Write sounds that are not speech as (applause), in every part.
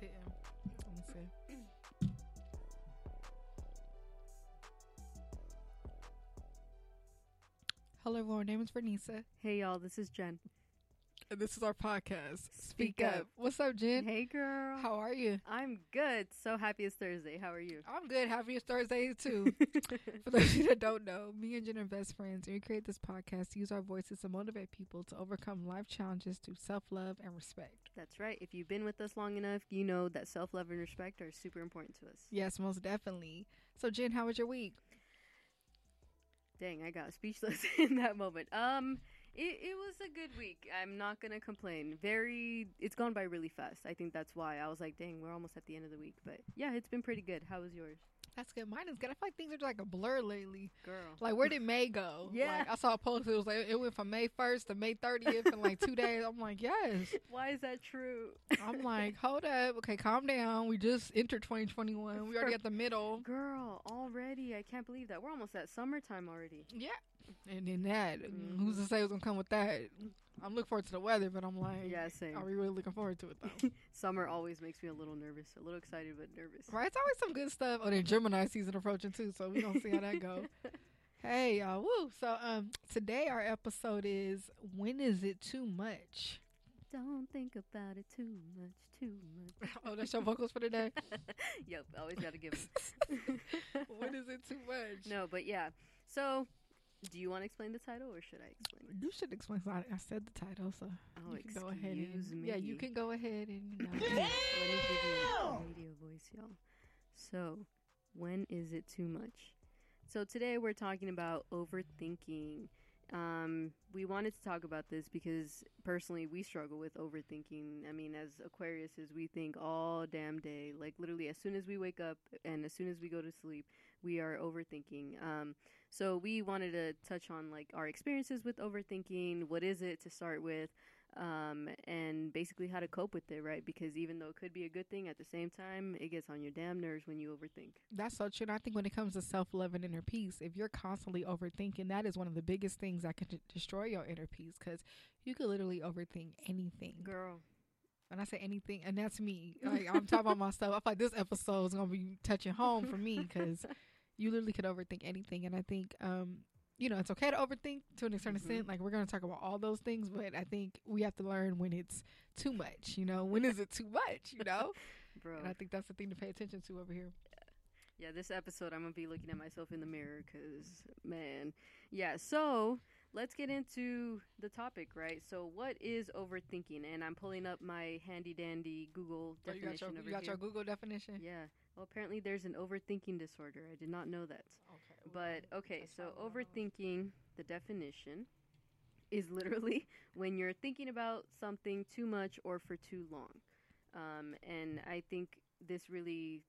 hitting. Let me see. Hello, everyone. My name is Vernisa, Hey y'all, this is Jen. And this is our podcast. Speak, Speak up. Up. What's up, Jen? Hey girl. How are you? I'm good. So happy it's Thursday. How are you? I'm good. Happy it's Thursday too. (laughs) For those of you that don't know, me and Jen are best friends, and we create this podcast to use our voices to motivate people to overcome life challenges through self love and respect. That's right. If you've been with us long enough, you know that self love and respect are super important to us. Yes, most definitely. So, Jen, how was your week? Dang, I got speechless (laughs) in that moment. Um, it, it was a good week. I'm not gonna complain. Very, it's gone by really fast. I think that's why I was like, dang, we're almost at the end of the week. But yeah, it's been pretty good. How was yours, That's good. Mine is good. I feel like things are like a blur lately. girl? Like, where did May go? (laughs) Yeah. Like, I saw a post. It was like it went from May first to May thirtieth in like two days. I'm like, yes. (laughs) Why is that true? I'm like, hold up. Okay, calm down. We just entered 2021. We already at the middle. Girl, already. I can't believe that. We're almost at summertime already. Yeah. And then that, who's to say what's gonna come with that? I'm looking forward to the weather, but I'm like, Yeah, same. are we really looking forward to it though? (laughs) Summer always makes me a little nervous, a little excited but nervous. right? It's always some good stuff. Oh, then Gemini season approaching too, so we gonna see how that go. (laughs) Hey, y'all, woo! So, um, today our episode is when is it too much? Don't think about it too much, too much. (laughs) oh, that's your vocals for today. yep, always got to give. when is it too much? No, but yeah. So, do you want to explain the title or should I explain? It? You should explain. So I, I said the title, so Oh, you can go ahead and excuse yeah, you can go ahead and you know. Let me give you a radio voice, y'all. So, when is it too much? So today we're talking about overthinking. Um, we wanted to talk about this because personally we struggle with overthinking. I mean, as Aquariuses, we think all damn day. Like literally, as soon as we wake up and as soon as we go to sleep, we are overthinking. Um, so we wanted to touch on like our experiences with overthinking. What is it to start with? um, and basically how to cope with it, right? Because even though it could be a good thing, at the same time, it gets on your damn nerves when you overthink. That's so true. And I think when it comes to self love and inner peace, if you're constantly overthinking, that is one of the biggest things that can destroy your inner peace because you could literally overthink anything. Girl, When I say anything, and that's me. Like, I'm talking about (laughs) myself. I feel like this episode is going to be touching home for me because (laughs) you literally could overthink anything. And I think, um, you know, it's okay to overthink to an certain Mhm. extent. Like, we're going to talk about all those things, but I think we have to learn when it's too much. You know, when is it too much? You know? (laughs) bro. And I think that's the thing to pay attention to over here. Yeah, this episode, I'm going to be looking at myself in the mirror because, man. Yeah, so let's get into the topic, right? So, what is overthinking? And I'm pulling up my handy dandy Google Oh, you got definition your, you got your Google definition? yeah. Well, apparently there's an overthinking disorder. I did not know that. Okay. But okay, That's so overthinking, the definition is literally (laughs) when you're thinking about something too much or for too long. Um, and I think this really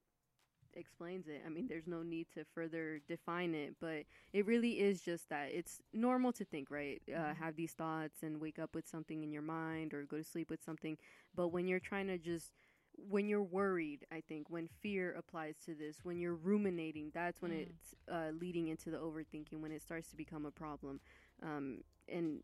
explains it. I mean, there's no need to further define it, but it really is just that. It's normal to think, right? Uh, Mhm. have these thoughts and wake up with something in your mind or go to sleep with something. But when you're trying to just when you're worried, I think when fear applies to this, when you're ruminating, that's when Mm. it's uh, leading into the overthinking, when it starts to become a problem. Um, and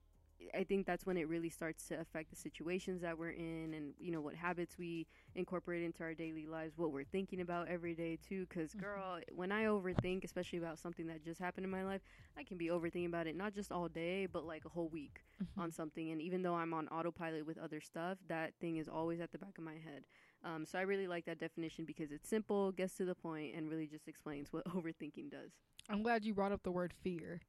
I think that's when it really starts to affect the situations that we're in and, you know, what habits we incorporate into our daily lives, what we're thinking about every day, too. Because, Mhm. girl, when I overthink, especially about something that just happened in my life, I can be overthinking about it not just all day, but like a whole week Mhm. on something. And even though I'm on autopilot with other stuff, that thing is always at the back of my head. Um, so I really like that definition because it's simple, gets to the point, and really just explains what (laughs) overthinking does. I'm glad you brought up the word fear.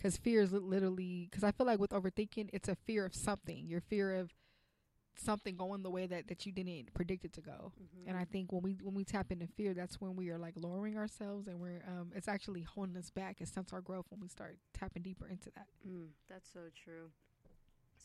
Because fear is literally, because I feel like with overthinking, it's a fear of something. Your fear of something going the way that, that you didn't predict it to go. And I think when we when we tap into fear, that's when we are like lowering ourselves, and we're um, it's actually holding us back. It stunts our growth when we start tapping deeper into that. Mm, that's so true.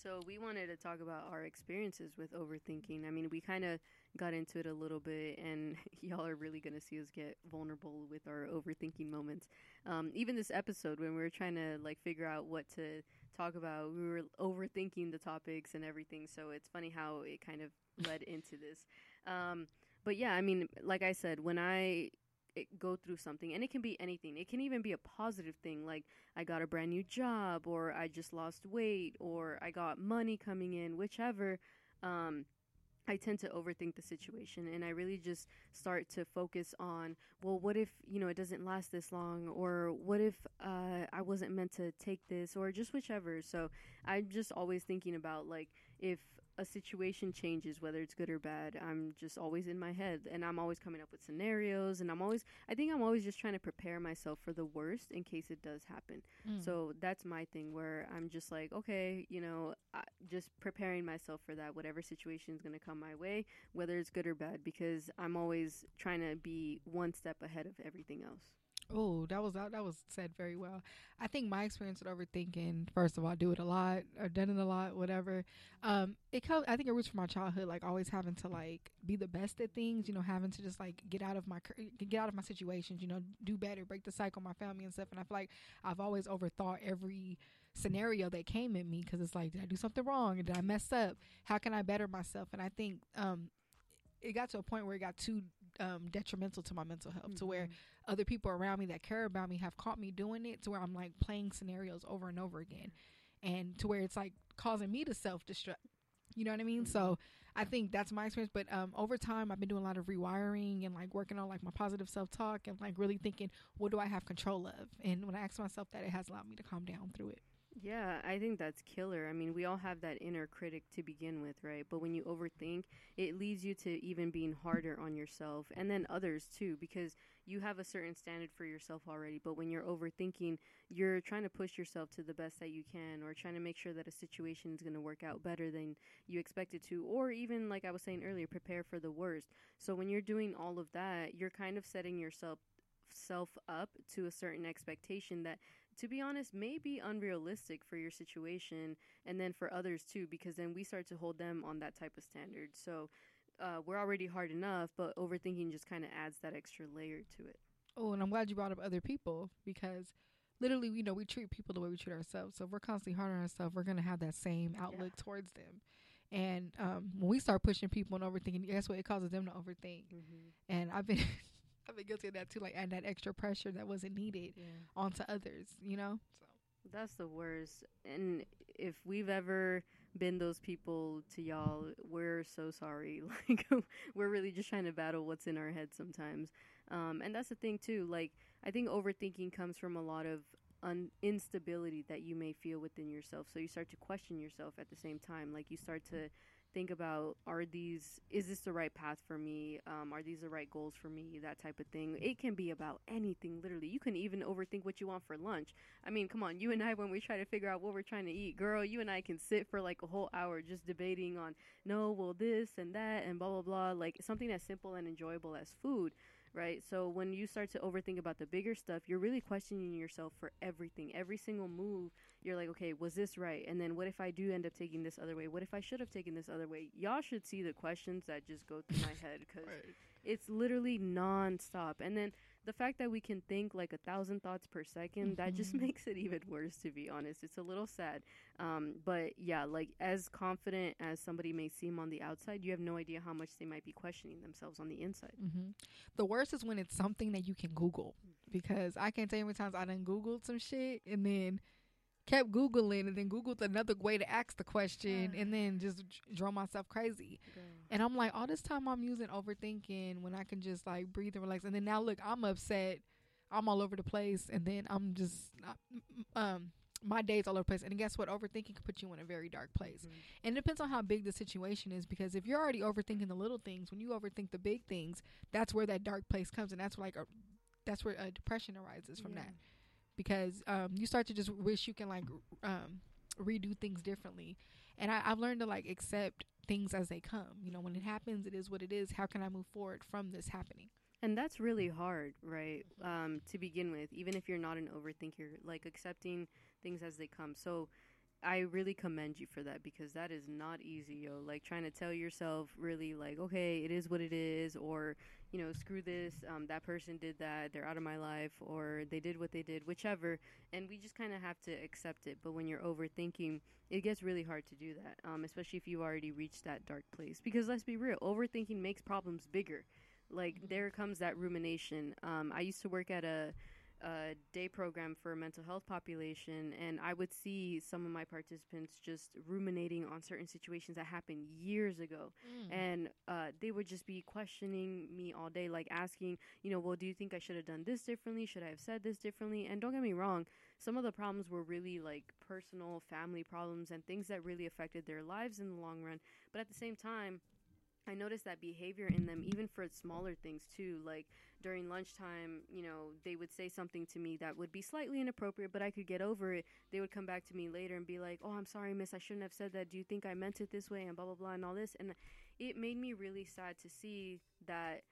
So we wanted to talk about our experiences with overthinking. I mean, we kind of got into it a little bit, and (laughs) y'all are really gonna see us get vulnerable with our overthinking moments. Um, even this episode, when we were trying to like figure out what to talk about, we were overthinking the topics and everything. So it's funny how it kind of led into this. (laughs) Um, but yeah, I mean, like I said, when I it, go through something, and it can be anything. It can even be a positive thing, like I got a brand new job, or I just lost weight, or I got money coming in, whichever. Um, I tend to overthink the situation and I really just start to focus on, well, what if, you know, it doesn't last this long or what if uh, I wasn't meant to take this or just whichever. So I'm just always thinking about like if a situation changes, whether it's good or bad, I'm just always in my head and I'm always coming up with scenarios and I'm always, I think I'm always just trying to prepare myself for the worst in case it does happen. Mm. So that's my thing where I'm just like, okay, you know, I, just preparing myself for that, whatever situation is going to come my way, whether it's good or bad, because I'm always trying to be one step ahead of everything else. Oh, that was that, was said very well. I think my experience with overthinking, first of all, I do it a lot, or done it a lot, whatever. Um, it comes. I think it roots from my childhood, like always having to like be the best at things. You know, having to just like get out of my get out of my situations. You know, do better, break the cycle, my family and stuff. And I feel like I've always overthought every scenario that came at me because it's like, did I do something wrong? Did I mess up? How can I better myself? And I think um, it got to a point where it got too um, detrimental to my mental health mm-hmm. to where mm-hmm. Other people around me that care about me have caught me doing it to where I'm like playing scenarios over and over again and to where it's like causing me to self destruct. You know what I mean? Mm-hmm. So I think that's my experience. But um, over time, I've been doing a lot of rewiring and like working on like my positive self talk and like really thinking, what do I have control of? And when I ask myself that, it has allowed me to calm down through it. Yeah, I think that's killer. I mean, we all have that inner critic to begin with, right? But when you overthink, it leads you to even being harder on yourself and then others too, because you have a certain standard for yourself already. But when you're overthinking, you're trying to push yourself to the best that you can or trying to make sure that a situation is going to work out better than you expected to, or even, like I was saying earlier, prepare for the worst. So when you're doing all of that, you're kind of setting yourself self up to a certain expectation that to be honest, may be unrealistic for your situation and then for others too, because then we start to hold them on that type of standard. So uh, we're already hard enough, but overthinking just kind of adds that extra layer to it. Oh, and I'm glad you brought up other people because literally, you know, we treat people the way we treat ourselves. So if we're constantly hard on ourselves, we're going to have that same outlook yeah. towards them. And um, when we start pushing people and overthinking, guess what? It causes them to overthink. Mm-hmm. And I've been (laughs) I've been guilty of that too, like add that extra pressure that wasn't needed yeah. onto others, you know? So that's the worst. And if we've ever been those people to y'all, we're so sorry. (laughs) Like we're really just trying to battle what's in our head sometimes. Um, and that's the thing too. Like I think overthinking comes from a lot of un- instability that you may feel within yourself. So you start to question yourself at the same time. Like you start to think about are these is this the right path for me? Um, are these the right goals for me? That type of thing. It can be about anything literally. You can even overthink what you want for lunch. I mean come on you and i when we try to figure out what we're trying to eat girl you and i can sit for like a whole hour just debating on no well this and that and blah blah blah. Like something as simple and enjoyable as food right? So when you start to overthink about the bigger stuff, you're really questioning yourself for everything. Every single move, you're like, okay, was this right? And then what if I do end up taking this other way? What if I should have taken this other way? Y'all should see the questions that just go through my head because right. it's literally nonstop. And then the fact that we can think like a thousand thoughts per 2nd mm-hmm. that just mm-hmm. makes it even worse to be honest it's a little sad um, but yeah like as confident as somebody may seem on the outside you have no idea how much they might be questioning themselves on the inside mm-hmm. the worst is when it's something that you can google mm-hmm. because i can't tell you how many times i done googled some shit and then kept googling and then googled another way to ask the question and then just drove myself crazy. And i'm like all this time i'm using overthinking when i can just like breathe and relax. And then now look i'm upset. I'm all over the place. And then i'm just um my day's all over the place. And guess what? Overthinking can put you in a very dark place. Mm-hmm. and it depends on how big the situation is because if you're already overthinking the little things when you overthink the big things that's where that dark place comes. And that's where like a, that's where a depression arises from yeah. that because um, you start to just wish you can like um, redo things differently. And I, I've learned to like accept things as they come. You know, when it happens, it is what it is. How can I move forward from this happening? And that's really hard, right? Um, to begin with, even if you're not an overthinker, like accepting things as they come. So I really commend you for that because that is not easy, yo. Like trying to tell yourself really like, okay, it is what it is, or you know, screw this, um, that person did that, they're out of my life, or they did what they did, whichever. And we just kind of have to accept it. But when you're overthinking, it gets really hard to do that, um, especially if you've already reached that dark place. Because let's be real, overthinking makes problems bigger. Like there comes that rumination. Um, I used to work at a a day program for a mental health population, and I would see some of my participants just ruminating on certain situations that happened years ago, Mm. and uh, they would just be questioning me all day, like asking, you know, well, do you think I should have done this differently? Should I have said this differently? And don't get me wrong, some of the problems were really like personal, family problems, and things that really affected their lives in the long run. But at the same time, I noticed that behavior in them, even for smaller things too. Like during lunchtime, you know, they would say something to me that would be slightly inappropriate, but I could get over it. They would come back to me later and be like, "Oh, I'm sorry, miss. I shouldn't have said that. Do you think I meant it this way?" And blah blah blah and all this. And it made me really sad to see that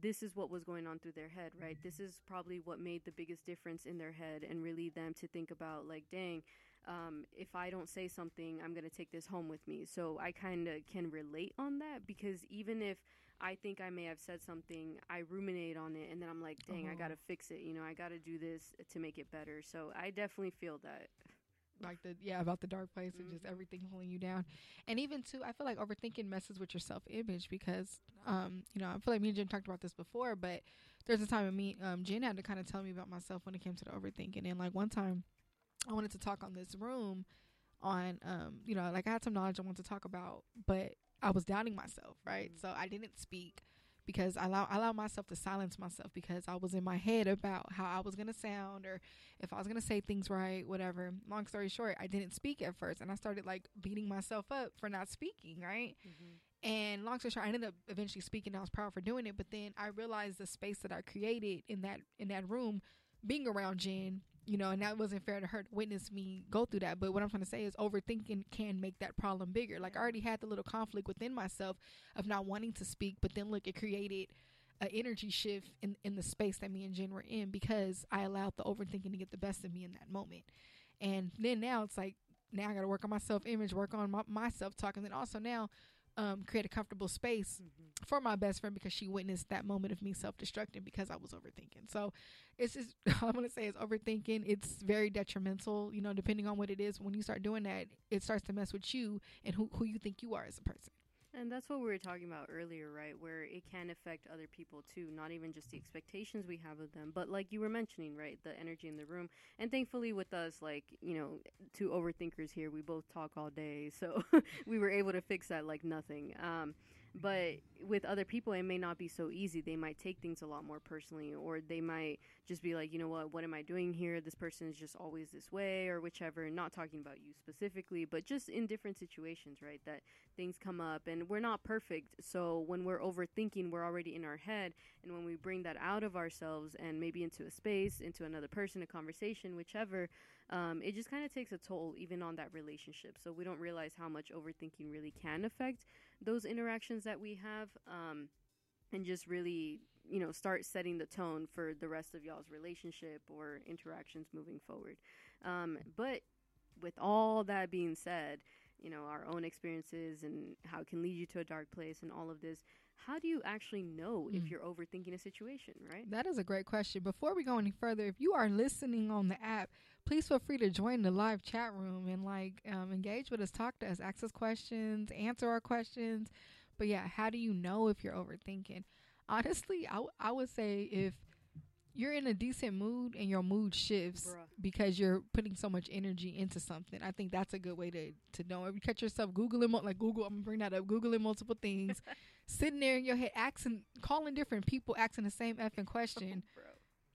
this is what was going on through their head, right? This is probably what made the biggest difference in their head, and really them to think about, like, dang, um, if I don't say something, I'm going to take this home with me. So I kind of can relate on that because even if I think I may have said something, I ruminate on it and then I'm like, dang, I got to fix it. You know, I got to do this to make it better. So I definitely feel that. like the yeah about the dark place and just Mhm. everything pulling you down and even too i feel like overthinking messes with your self-image because um you know i feel like me and jen talked about this before but there's a time when me um jen had to kind of tell me about myself when it came to the overthinking and like one time i wanted to talk on this room on um you know like i had some knowledge i wanted to talk about but i was doubting myself right Mhm. so i didn't speak because I allow I allowed myself to silence myself because I was in my head about how I was gonna sound or if I was gonna say things right, whatever. Long story short, I didn't speak at first, and I started like beating myself up for not speaking, right? And long story short, I ended up eventually speaking. I was proud for doing it, but then I realized the space that I created in that in that room, being around Jen, you know, and that wasn't fair to her to witness me go through that. But what I'm trying to say is, overthinking can make that problem bigger. Like I already had the little conflict within myself of not wanting to speak, but then look, it created an energy shift in in the space that me and Jen were in because I allowed the overthinking to get the best of me in that moment. And then now it's like now I got to work on my self image, work on my, my self talk, and then also now um, create a comfortable space Mm-hmm. for my best friend because she witnessed that moment of me self destructing because I was overthinking. So it's just (laughs) all I'm gonna say is overthinking. It's very detrimental, you know, depending on what it is. When you start doing that, it starts to mess with you and who who you think you are as a person. And that's what we were talking about earlier, right? Where it can affect other people too, not even just the expectations we have of them, but like you were mentioning, right? The energy in the room. And thankfully, with us, like, you know, two overthinkers here, we both talk all day. So (laughs) we were able to fix that like nothing. Um, but with other people, it may not be so easy. They might take things a lot more personally, or they might just be like, you know what, what am I doing here? This person is just always this way, or whichever. Not talking about you specifically, but just in different situations, right? That things come up and we're not perfect. So when we're overthinking, we're already in our head. And when we bring that out of ourselves and maybe into a space, into another person, a conversation, whichever, um, it just kind of takes a toll even on that relationship. So we don't realize how much overthinking really can affect those interactions that we have. Um, and just really, you know, start setting the tone for the rest of y'all's relationship or interactions moving forward. Um, but with all that being said, you know, our own experiences and how it can lead you to a dark place and all of this, how do you actually know if Mm. you're overthinking a situation, right? That is a great question. Before we go any further, if you are listening on the app, please feel free to join the live chat room and like um, engage with us, talk to us, ask us questions, answer our questions. But yeah, how do you know if you're overthinking? Honestly, I, w- I would say if you're in a decent mood and your mood shifts Bruh. because you're putting so much energy into something, I think that's a good way to, to know. If you catch yourself Googling, like Google, I'm to bring that up, Googling multiple things, (laughs) sitting there in your head, asking, calling different people, asking the same effing question. (laughs)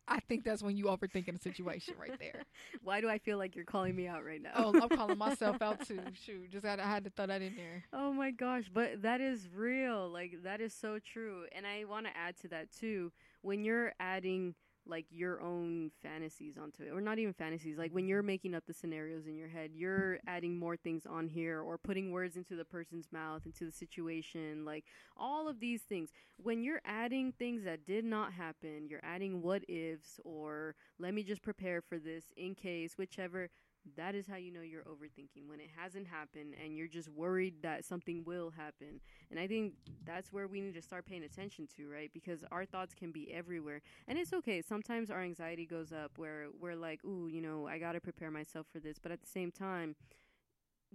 I think that's when you overthinking a situation right there. (laughs) Why do I feel like you're calling me out right now? Oh, I'm calling myself out too. Shoot, just had, I had to throw that in there. Oh my gosh, but that is real. Like that is so true. And I want to add to that too. When you're adding like your own fantasies onto it or not even fantasies like when you're making up the scenarios in your head you're adding more things on here or putting words into the person's mouth into the situation like all of these things. When you're adding things that did not happen you're adding what ifs or let me just prepare for this in case whichever that is how you know you're overthinking when it hasn't happened and you're just worried that something will happen. And I think that's where we need to start paying attention to, right? Because our thoughts can be everywhere. And it's okay. Sometimes our anxiety goes up where we're like, ooh, you know, I got to prepare myself for this. But at the same time,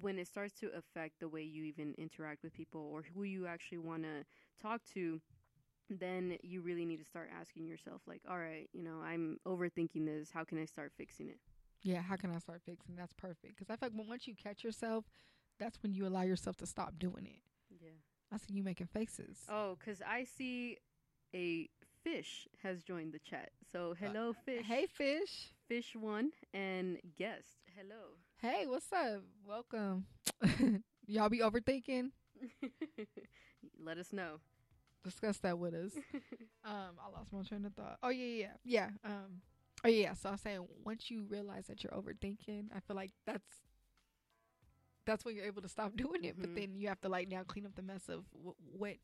when it starts to affect the way you even interact with people or who you actually want to talk to, then you really need to start asking yourself, like, all right, you know, I'm overthinking this. How can I start fixing it? Yeah, how can I start fixing? That's perfect. Because I feel like once you catch yourself, that's when you allow yourself to stop doing it. Yeah. I see you making faces. Oh, because I see a fish has joined the chat. So hello, fish. Uh, Hey, fish. fish one and guest. Hello. Hey, what's up? Welcome. (laughs) Y'all be overthinking? (laughs) Let us know. Discuss that with us. (laughs) Um, I lost my train of thought. Oh yeah, yeah, yeah. Um, oh yeah. So I was saying, once you realize that you're overthinking, I feel like that's that's when you're able to stop (laughs) doing it. But Mhm. then you have to like now clean up the mess of w- what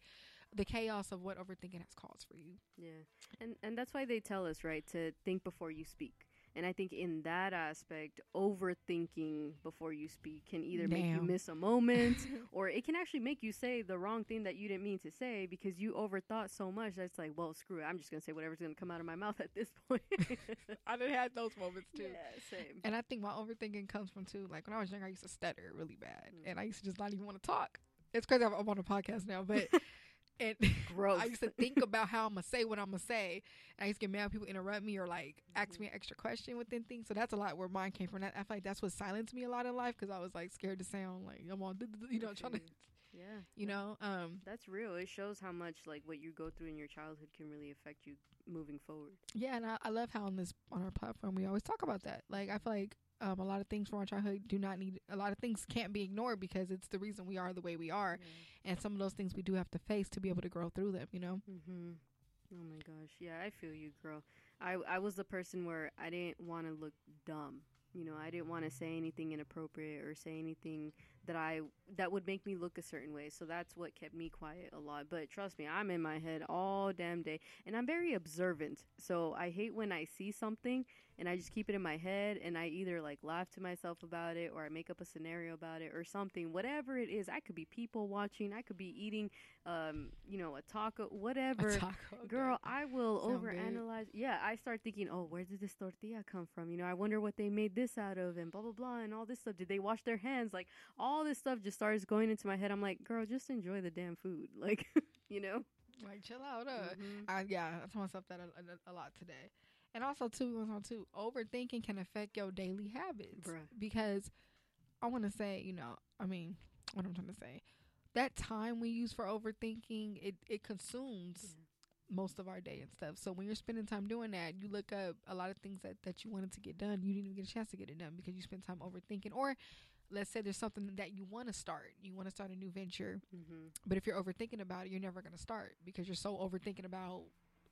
the chaos of what overthinking has caused for you. Yeah, and and that's why they tell us right to think before you speak. And I think in that aspect, overthinking before you speak can either make you miss a moment, (laughs) or it can actually make you say the wrong thing that you didn't mean to say because you overthought so much. That's like, well, screw it. I'm just gonna say whatever's gonna come out of my mouth at this point. (laughs) I done had those moments too. Yeah, same. And I think my overthinking comes from too. Like when I was younger, I used to stutter really bad, Mm. and I used to just not even want to talk. It's crazy. I'm on a podcast now, but (laughs) and Gross. (laughs) I used to think about how I'm gonna say what I'm gonna say. And I used to get mad when people interrupt me or like ask me an extra question within things. So that's a lot where mine came from. That I feel like that's what silenced me a lot in life because I was like scared to sound like I'm on, (laughs) you know, I trying to. Yeah. (laughs) you know, um, That's real. It shows how much like what you go through in your childhood can really affect you moving forward. yeah. And I, I love how on this on our platform we always talk about that. Like I feel like. Um, a lot of things from our childhood do not need a lot of things can't be ignored because it's the reason we are the way we are and some of those things we do have to face to be able to grow through them you know Mm-hmm. Oh my gosh. Yeah, I feel you, girl. I I was the person where I didn't want to look dumb. You know, I didn't want to say anything inappropriate or say anything that I that would make me look a certain way. So that's what kept me quiet a lot. But trust me, I'm in my head all damn day, and I'm very observant. So I hate when I see something and I just keep it in my head and I either like laugh to myself about it or I make up a scenario about it or something. Whatever it is, I could be people watching, I could be eating um, you know, a taco, whatever. A taco, okay. Girl, I will Sound good. overanalyze. Yeah, I start thinking, oh, where did this tortilla come from? You know, I wonder what they made this out of, and blah blah blah, and all this stuff. Did they wash their hands? Like all this stuff just starts going into my head. I'm like, girl, just enjoy the damn food, (laughs) like, you know. like chill out uh. Mhm. I, yeah i told myself that a, a, a lot today and also too too overthinking can affect your daily habits Bruh. because i want to say you know i mean what i'm trying to say that time we use for overthinking it it consumes most of our day and stuff. So when you're spending time doing that, you look up a lot of things that, that you wanted to get done. You didn't even get a chance to get it done because you spent time overthinking. Or let's say there's something that you want to start. You want to start a new venture, Mm-hmm. but if you're overthinking about it, you're never going to start because you're so overthinking about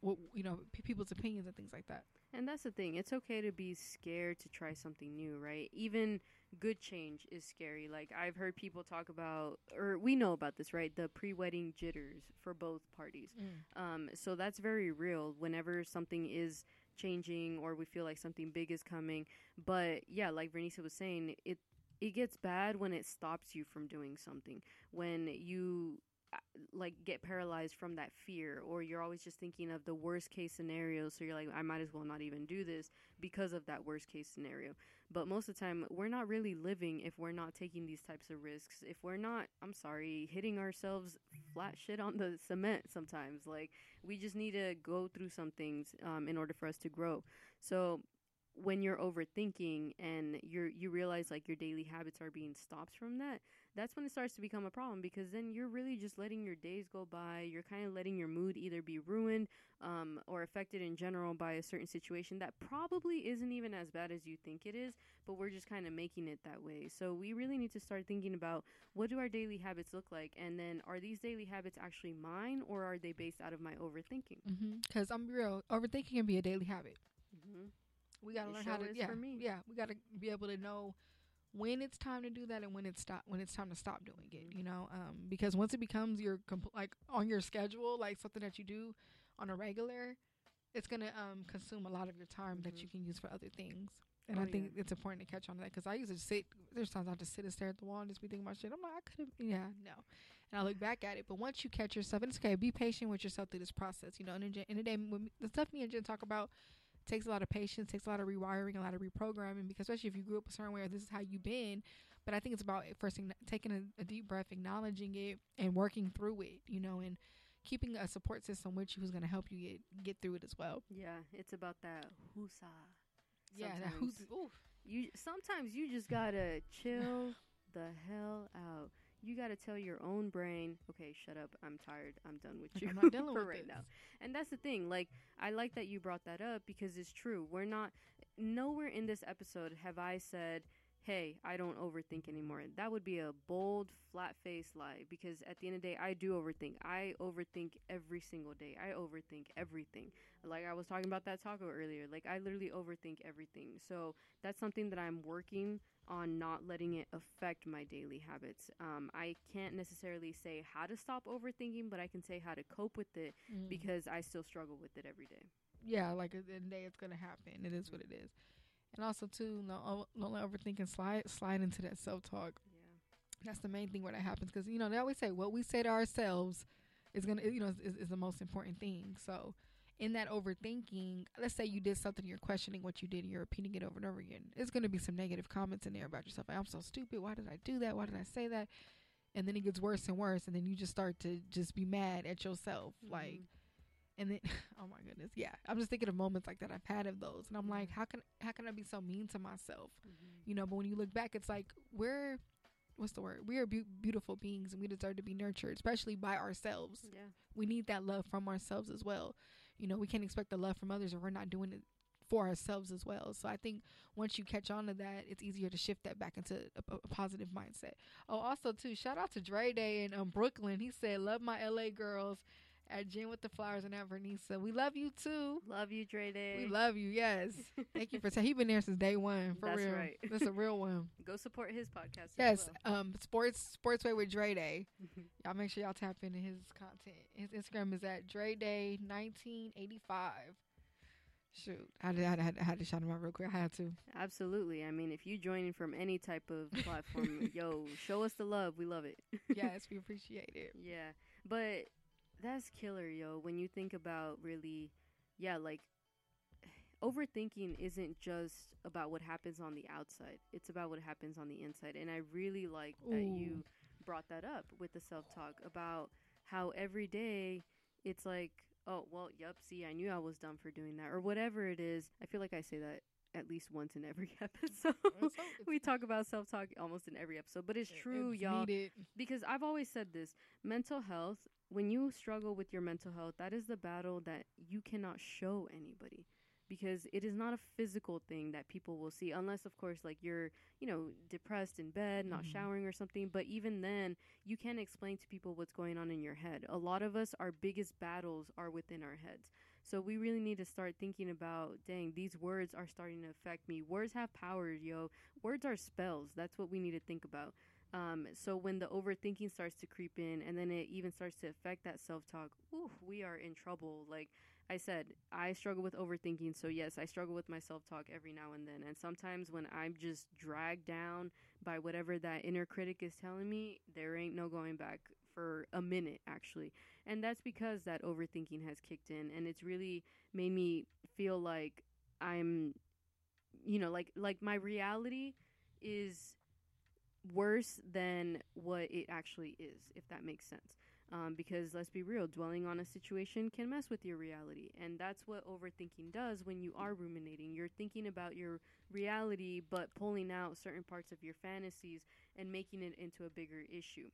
what you know p- people's opinions and things like that. And that's the thing. It's okay to be scared to try something new, right? Even good change is scary. Like I've heard people talk about, or we know about this, right? The pre-wedding jitters for both parties. Um, so that's very real. Whenever something is changing or we feel like something big is coming, but yeah, like Vernicia was saying, it it gets bad when it stops you from doing something. When you uh, like get paralyzed from that fear or you're always just thinking of the worst case scenario so you're like I might as well not even do this because of that worst case scenario but most of the time we're not really living if we're not taking these types of risks if we're not I'm sorry hitting ourselves flat shit on the cement sometimes like we just need to go through some things um, in order for us to grow so when you're overthinking and you're you realize like your daily habits are being stopped from that that's when it starts to become a problem because then you're really just letting your days go by. You're kind of letting your mood either be ruined um, or affected in general by a certain situation that probably isn't even as bad as you think it is but we're just kind of making it that way. So we really need to start thinking about what do our daily habits look like? And then are these daily habits actually mine or are they based out of my overthinking? Because I'm real, overthinking can be a daily habit. mm-hmm. We gotta It learn how to yeah for me. yeah we gotta be able to know when it's time to do that and when it's stop when it's time to stop doing it. Mm-hmm. You know, um, because once it becomes your compl- like on your schedule, like something that you do on a regular, it's gonna um consume a lot of your time that Mhm. you can use for other things. And Oh, I think yeah. it's important to catch on to that because I used to sit. There's times I just sit and stare at the wall and just be thinking about shit. I'm like, I could have, yeah, no. And I look back at it, but once you catch yourself, and it's okay. Be patient with yourself through this process. You know, and in, in the day, when the stuff me and Jen talk about takes a lot of patience, takes a lot of rewiring, a lot of reprogramming. Because especially if you grew up a certain way, or this is how you've been. But I think it's about eh, first ign- taking a, a deep breath, acknowledging it, and working through it. You know, and keeping a support system with you who's going to help you get get through it as well. Yeah, it's about that husa. Yeah, that who's You sometimes you just gotta chill the hell out. You gotta tell your own brain, okay, shut up. I'm tired. I'm done with (laughs) you I'm not dealing (laughs) for with right now. And that's the thing. Like I like that you brought that up because it's true. We're not nowhere in this episode have I said, "Hey, I don't overthink anymore." That would be a bold, flat-faced lie because at the end of the day, I do overthink. I overthink every single day. I overthink everything. Like I was talking about that taco earlier. Like I literally overthink everything. So that's something that I'm working on not letting it affect my daily habits. Um, I can't necessarily say how to stop overthinking, but I can say how to cope with it Mm. because I still struggle with it every day. yeah, like at the end of the day, it's gonna happen. It is what it is. And also too, no, o- don't let overthinking slide slide into that self talk. Yeah. That's the main thing where that happens because you know they always say what we say to ourselves is gonna you know is, is the most important thing. So in that overthinking, let's say you did something, you're questioning what you did, and you're repeating it over and over again. It's gonna be some negative comments in there about yourself. Like, I'm so stupid. Why did I do that? Why did I say that? And then it gets worse and worse, and then you just start to just be mad at yourself, mm-hmm. like. And then, (laughs) oh my goodness, yeah. I'm just thinking of moments like that I've had of those, and I'm like, how can how can I be so mean to myself? Mhm. You know. But when you look back, it's like we're, what's the word? We are beau beautiful beings, and we deserve to be nurtured, especially by ourselves. Yeah. We need that love from ourselves as well. You know, we can't expect the love from others if we're not doing it for ourselves as well. So I think once you catch on to that, it's easier to shift that back into a, a positive mindset. Oh, also too, shout out to Dre Day in um, Brooklyn. He said, "Love my LA girls." At Gin with the Flowers and at Vernisa. We love you too. Love you, Dre Day. We love you. Yes. (laughs) Thank you for saying He's been there since day one. For That's real. right. (laughs) That's a real one. Go support his podcast. Yes. As Um sports sportsway with Dre Day. Y'all make sure y'all tap into his content. His Instagram is at Dre Day nineteen eighty five. Shoot. I had, I, had, I had to shout him out real quick. I had to. Absolutely. I mean, if you joining from any type of platform, (laughs) yo, show us the love. We love it. Yes, we appreciate it. Yeah, but that's killer, yo. When you think about really, yeah, like overthinking isn't just about what happens on the outside. It's about what happens on the inside. And I really like that you brought that up with the self-talk about how every day it's like, oh, well, yep, see, I knew I was dumb for doing that or whatever it is. I feel like I say that at least once in every (laughs) episode. We talk about self-talk almost in every episode, but it's true, it's y'all needed. because I've always said this mental health, when you struggle with your mental health, that is the battle that you cannot show anybody because it is not a physical thing that people will see unless of course like you're you know depressed in bed not Mhm. showering or something but even then you can't explain to people what's going on in your head a lot of us our biggest battles are within our heads so we really need to start thinking about dang these words are starting to affect me. Words have power yo. Words are spells. That's what we need to think about. Um, so when the overthinking starts to creep in and then it even starts to affect that self-talk ooh, we are in trouble. Like i said i struggle with overthinking. So yes i struggle with my self-talk every now and then. And sometimes when i'm just dragged down by whatever that inner critic is telling me there ain't no going back for a minute actually and that's because that overthinking has kicked in and it's really made me feel like i'm you know like like my reality is worse than what it actually is, if that makes sense. Um, because let's be real, dwelling on a situation can mess with your reality. And that's what overthinking does when you are ruminating. You're thinking about your reality, but pulling out certain parts of your fantasies and making it into a bigger issue.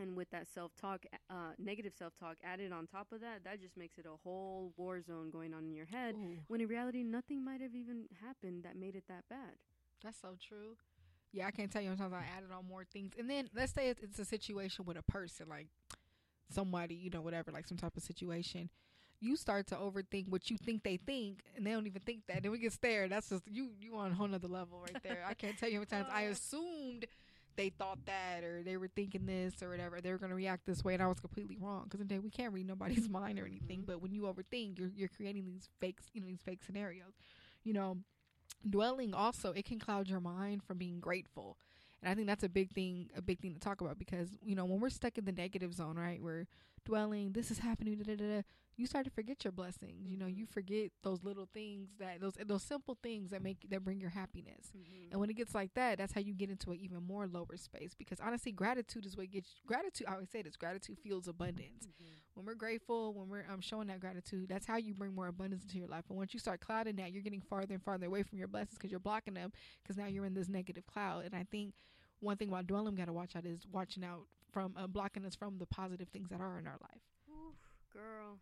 And with that self talk, uh, negative self talk added on top of that, that just makes it a whole war zone going on in your head. Ooh, When in reality, nothing might have even happened that made it that bad. that's so true. Yeah, I can't tell you how many times I added on more things. And then let's say it's, it's a situation with a person, like somebody, you know, whatever, like some type of situation. You start to overthink what you think they think, and they don't even think that. Then we get stared. That's just you. You on a whole nother level right there. I can't tell you how many times I (laughs) Oh. assumed they thought that, or they were thinking this, or whatever. They were going to react this way, and I was completely wrong. Because today we can't read nobody's (laughs) mind or anything. Mhm. But when you overthink, you're you're creating these fakes, you know, these fake scenarios. You know, dwelling also it can cloud your mind from being grateful and i think that's a big thing a big thing to talk about because you know when we're stuck in the negative zone right we're dwelling this is happening da, da, da, da, you start to forget your blessings. You know, you forget those little things that those those simple things that make that bring your happiness. Mhm. And when it gets like that, that's how you get into an even more lower space. Because honestly, gratitude is what gets gratitude. I always say this: gratitude fuels abundance. Mhm. When we're grateful, when we're um, showing that gratitude, that's how you bring more abundance into your life. And once you start clouding that, you're getting farther and farther away from your blessings because you're blocking them. Because now you're in this negative cloud. And I think one thing about dwelling, got to watch out is watching out from uh, blocking us from the positive things that are in our life. Oof, girl.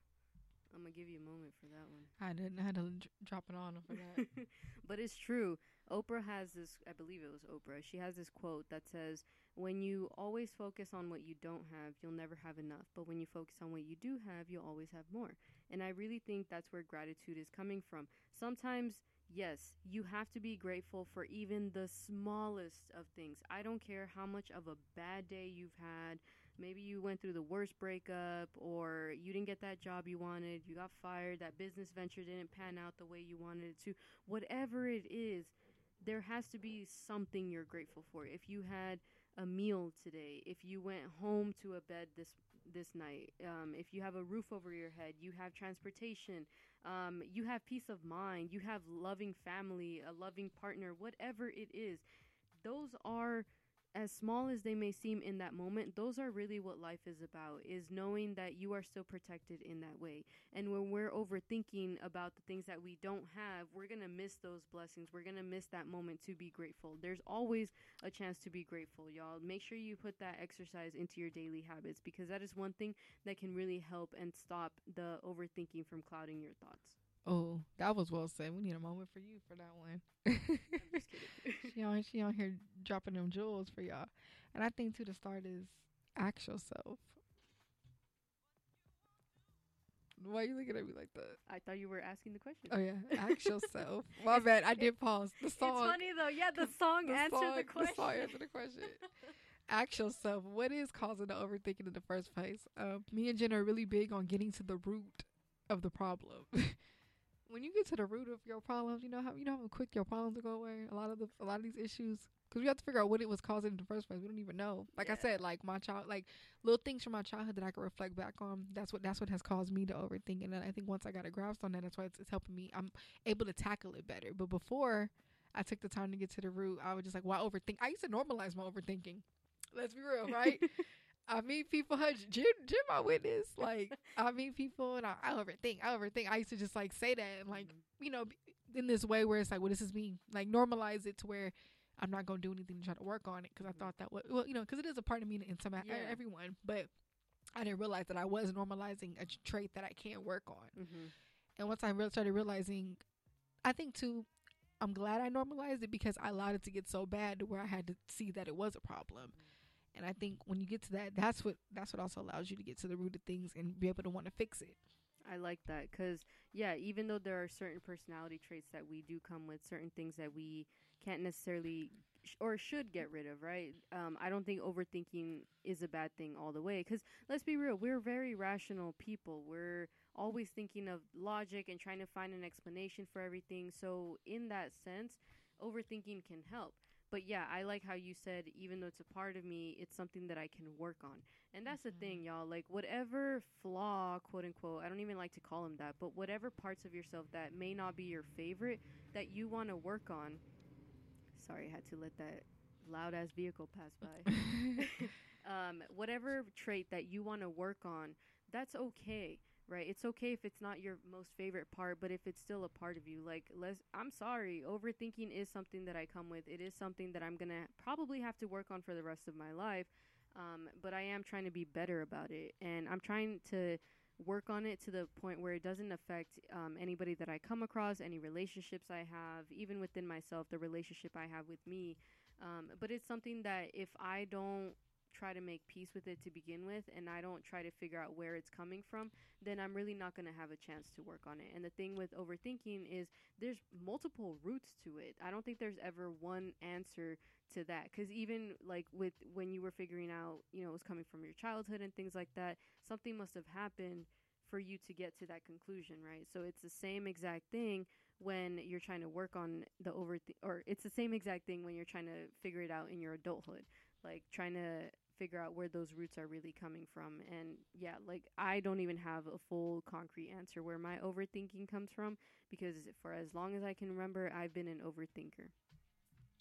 I'm gonna give you a moment for that one. I didn't I had to dr- drop it on for that. (laughs) but it's true. Oprah has this, I believe it was Oprah. She has this quote that says, When you always focus on what you don't have, you'll never have enough. But when you focus on what you do have, you'll always have more. And I really think that's where gratitude is coming from. Sometimes, yes, you have to be grateful for even the smallest of things. I don't care how much of a bad day you've had. Maybe you went through the worst breakup, or you didn't get that job you wanted, you got fired, that business venture didn't pan out the way you wanted it to. Whatever it is, there has to be something you're grateful for. If you had a meal today, if you went home to a bed this this night, um, if you have a roof over your head, you have transportation, um, you have peace of mind, you have loving family, a loving partner, whatever it is, those are as small as they may seem in that moment those are really what life is about is knowing that you are still protected in that way. And when we're overthinking about the things that we don't have we're going to miss those blessings. We're going to miss that moment to be grateful. There's always a chance to be grateful y'all. Make sure you put that exercise into your daily habits because that is one thing that can really help and stop the overthinking from clouding your thoughts oh, that was well said. We need a moment for you for that one. (laughs) i'm just kidding she on she on here dropping them jewels for y'all. And I think too the start is ask yourself. Why are you looking at me like that? i thought you were asking the question Oh yeah, ask (laughs) yourself. My bad, I did pause. The song. it's funny though yeah the song (laughs) the answered song- the question song answered the question. Ask yourself what is causing the overthinking in the first place. Um, me and Jen are really big on getting to the root of the problem. When you get to the root of your problems, you know how you know how quick your problems will go away. A lot of the a lot of these issues because we have to figure out what it was causing in the first place. We don't even know. Like I said, like my child, like little things from my childhood that I can reflect back on. That's what that's what has caused me to overthink. And I think once I got a grasp on that, that's why it's, it's helping me. I'm able to tackle it better. But before I took the time to get to the root, I was just like, why overthink? I used to normalize my overthinking. Let's be real, right? (laughs) I meet people, Jim, Jim, my witness. Like, (laughs) I meet people and I, I overthink. I overthink. I used to just like say that and like, Mhm. you know, in this way where it's like, what does this mean? Like, normalize it to where I'm not gonna do anything to try to work on it because. I thought that was well, you know, because it is a part of me in some Yeah. everyone, but I didn't realize that I was normalizing a trait that I can't work on. Mhm. And once I re- started realizing, I think too, I'm glad I normalized it because I allowed it to get so bad to where I had to see that it was a problem. And I think when you get to that, that's what that's what also allows you to get to the root of things and be able to want to fix it. I like that because yeah, even though there are certain personality traits that we do come with, certain things that we can't necessarily sh- or should get rid of, right? Um, I don't think overthinking is a bad thing all the way. Because let's be real, we're very rational people. We're always thinking of logic and trying to find an explanation for everything. So in that sense, overthinking can help. But yeah, I like how you said, even though it's a part of me, it's something that I can work on. And that's the thing, y'all. Like, whatever flaw, quote unquote, I don't even like to call them that, but whatever parts of yourself that may not be your favorite that you want to work on. Sorry, I had to let that loud ass vehicle pass by. (laughs) (laughs) um, whatever trait that you want to work on, that's okay, right? It's okay if it's not your most favorite part, but if it's still a part of you, like let's. I'm sorry, overthinking is something that I come with. It is something that I'm gonna probably have to work on for the rest of my life. Um, but I am trying to be better about it, and I'm trying to work on it to the point where it doesn't affect um, anybody that I come across, any relationships I have, even within myself, the relationship I have with me. Um, but it's something that if I don't try to make peace with it to begin with and I don't try to figure out where it's coming from, then I'm really not going to have a chance to work on it. And the thing with overthinking is there's multiple roots to it. I don't think there's ever one answer to that cuz even like with when you were figuring out, you know, it was coming from your childhood and things like that, something must have happened for you to get to that conclusion, right? So it's the same exact thing when you're trying to work on the over or it's the same exact thing when you're trying to figure it out in your adulthood like trying to figure out where those roots are really coming from. And yeah, like I don't even have a full concrete answer where my overthinking comes from because for as long as I can remember, I've been an overthinker.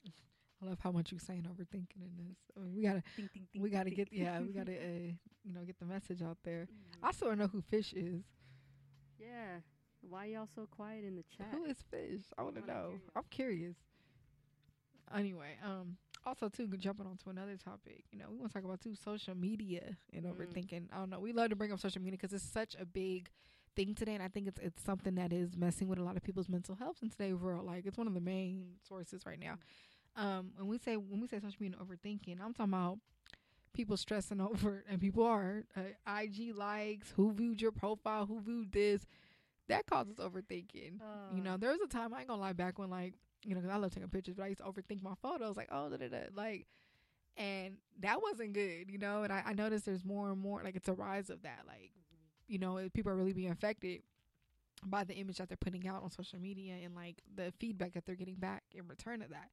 (laughs) I love how much you're saying overthinking in this. I mean, we gotta, Think, think, think, we gotta get, yeah, we gotta, (laughs) uh, you know, get the message out there. Mhm. I still don't know who Fish is. yeah. Why y'all so quiet in the chat? Who is Fish? I want to wanna know. curious. I'm curious. Anyway, um, also too jumping on to another topic. You know, we want to talk about too social media and Mm. overthinking. I don't know. We love to bring up social media because it's such a big thing today, and I think it's it's something that is messing with a lot of people's mental health in today's world. Like it's one of the main sources right now. Um, when we say when we say social media overthinking, I'm talking about people stressing (laughs) over, and people are uh, IG likes, who viewed your profile, who viewed this. That causes overthinking. You know, Uh, there was a time I ain't gonna lie back when like you know 'cause I love taking pictures, but I used to overthink my photos. Like oh da da da like, and that wasn't good. You know, and I, I noticed there's more and more like it's a rise of that. Like you know, people are really being affected by the image that they're putting out on social media and like the feedback that they're getting back in return of that.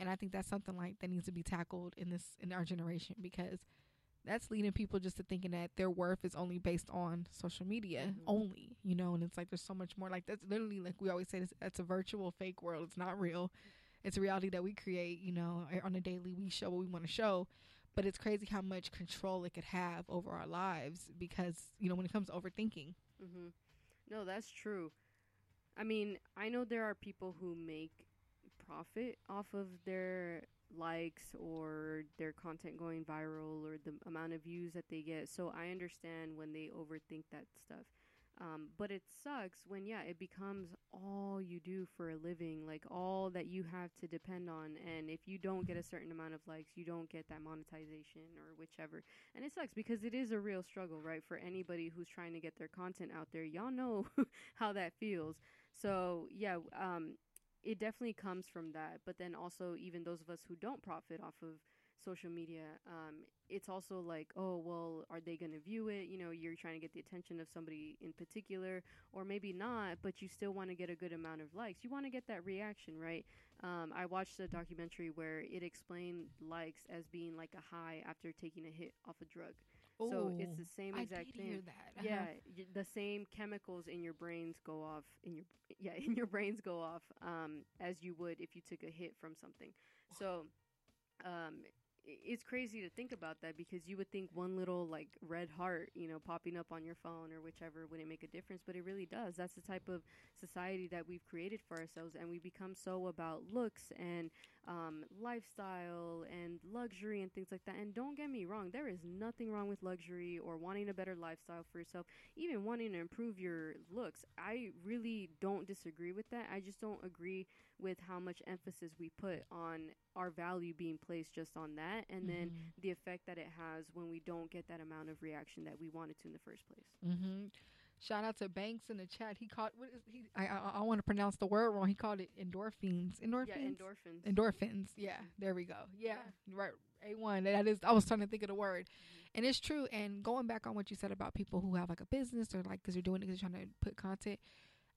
And I think that's something like that needs to be tackled in this in our generation because that's leading people just to thinking that their worth is only based on social media Mhm. only, you know, and it's like there's so much more like that's literally like we always say this, that's a virtual fake world. It's not real. It's a reality that we create, you know, on a daily we show what we want to show. But it's crazy how much control it could have over our lives because, you know, when it comes to overthinking. Mm-hmm. No, that's true. I mean, I know there are people who make profit off of their likes or their content going viral or the amount of views that they get. So I understand when they overthink that stuff. Um, but it sucks when, yeah, it becomes all you do for a living, like all that you have to depend on. And if you don't get a certain amount of likes, you don't get that monetization or whichever. And it sucks because it is a real struggle, right? For anybody who's trying to get their content out there, y'all know (laughs) how that feels. So, yeah, um, it definitely comes from that. But then also, even those of us who don't profit off of social media, um, it's also like, oh, well, are they going to view it? You know, you're trying to get the attention of somebody in particular, or maybe not, but you still want to get a good amount of likes. You want to get that reaction, right? Um, I watched a documentary where it explained likes as being like a high after taking a hit off a drug. So it's the same exact thing. hear that. Yeah, the same chemicals in your brains go off in your (laughs) yeah in your brains go off um, as you would if you took a hit from something. So um, it's crazy to think about that because you would think one little like red heart, you know, popping up on your phone or whichever wouldn't make a difference, but it really does. That's the type of society that we've created for ourselves, and we become so about looks and um, lifestyle and luxury and things like that. And don't get me wrong, there is nothing wrong with luxury or wanting a better lifestyle for yourself, even wanting to improve your looks. I really don't disagree with that. I just don't agree with how much emphasis we put on our value being placed just on that and then Mhm. the effect that it has when we don't get that amount of reaction that we wanted to in the first place. Mm-hmm. Shout out to Banks in the chat. He called what is he? I I, I want to pronounce the word wrong. He called it endorphins. Endorphins. Yeah, endorphins. Endorphins. Yeah, there we go. Yeah, right. A one. That is. I was trying to think of the word, mm-hmm. and it's true. And going back on what you said about people who have like a business or like because you're doing it because you're trying to put content,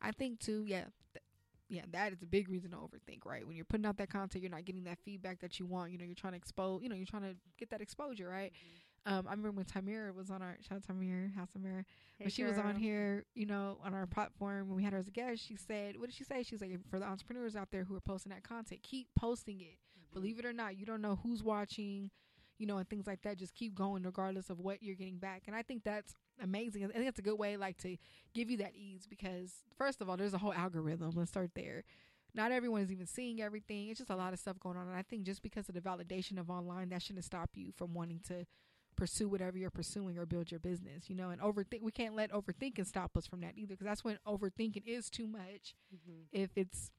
I think too. Yeah. Th- yeah, that is a big reason to overthink, right? When you're putting out that content, you're not getting that feedback that you want. You know, you're trying to expose, you know, you're trying to get that exposure, right? Mm-hmm. Um, I remember when Tamira was on our shout out Tamira, House of Hey, when she was on here, you know, on our platform when we had her as a guest, she said, "What did she say?" She's like, "For the entrepreneurs out there who are posting that content, keep posting it. Believe it or not, you don't know who's watching, you know, and things like that. Just keep going, regardless of what you're getting back." And I think that's amazing. I think it's a good way, like, to give you that ease because first of all, there's a whole algorithm. Let's start there. Not everyone is even seeing everything. It's just a lot of stuff going on, and I think just because of the validation of online, that shouldn't stop you from wanting to pursue whatever you're pursuing or build your business, you know, and overthink. We can't let overthinking stop us from that either, because that's when overthinking is too much. Mhm. If it's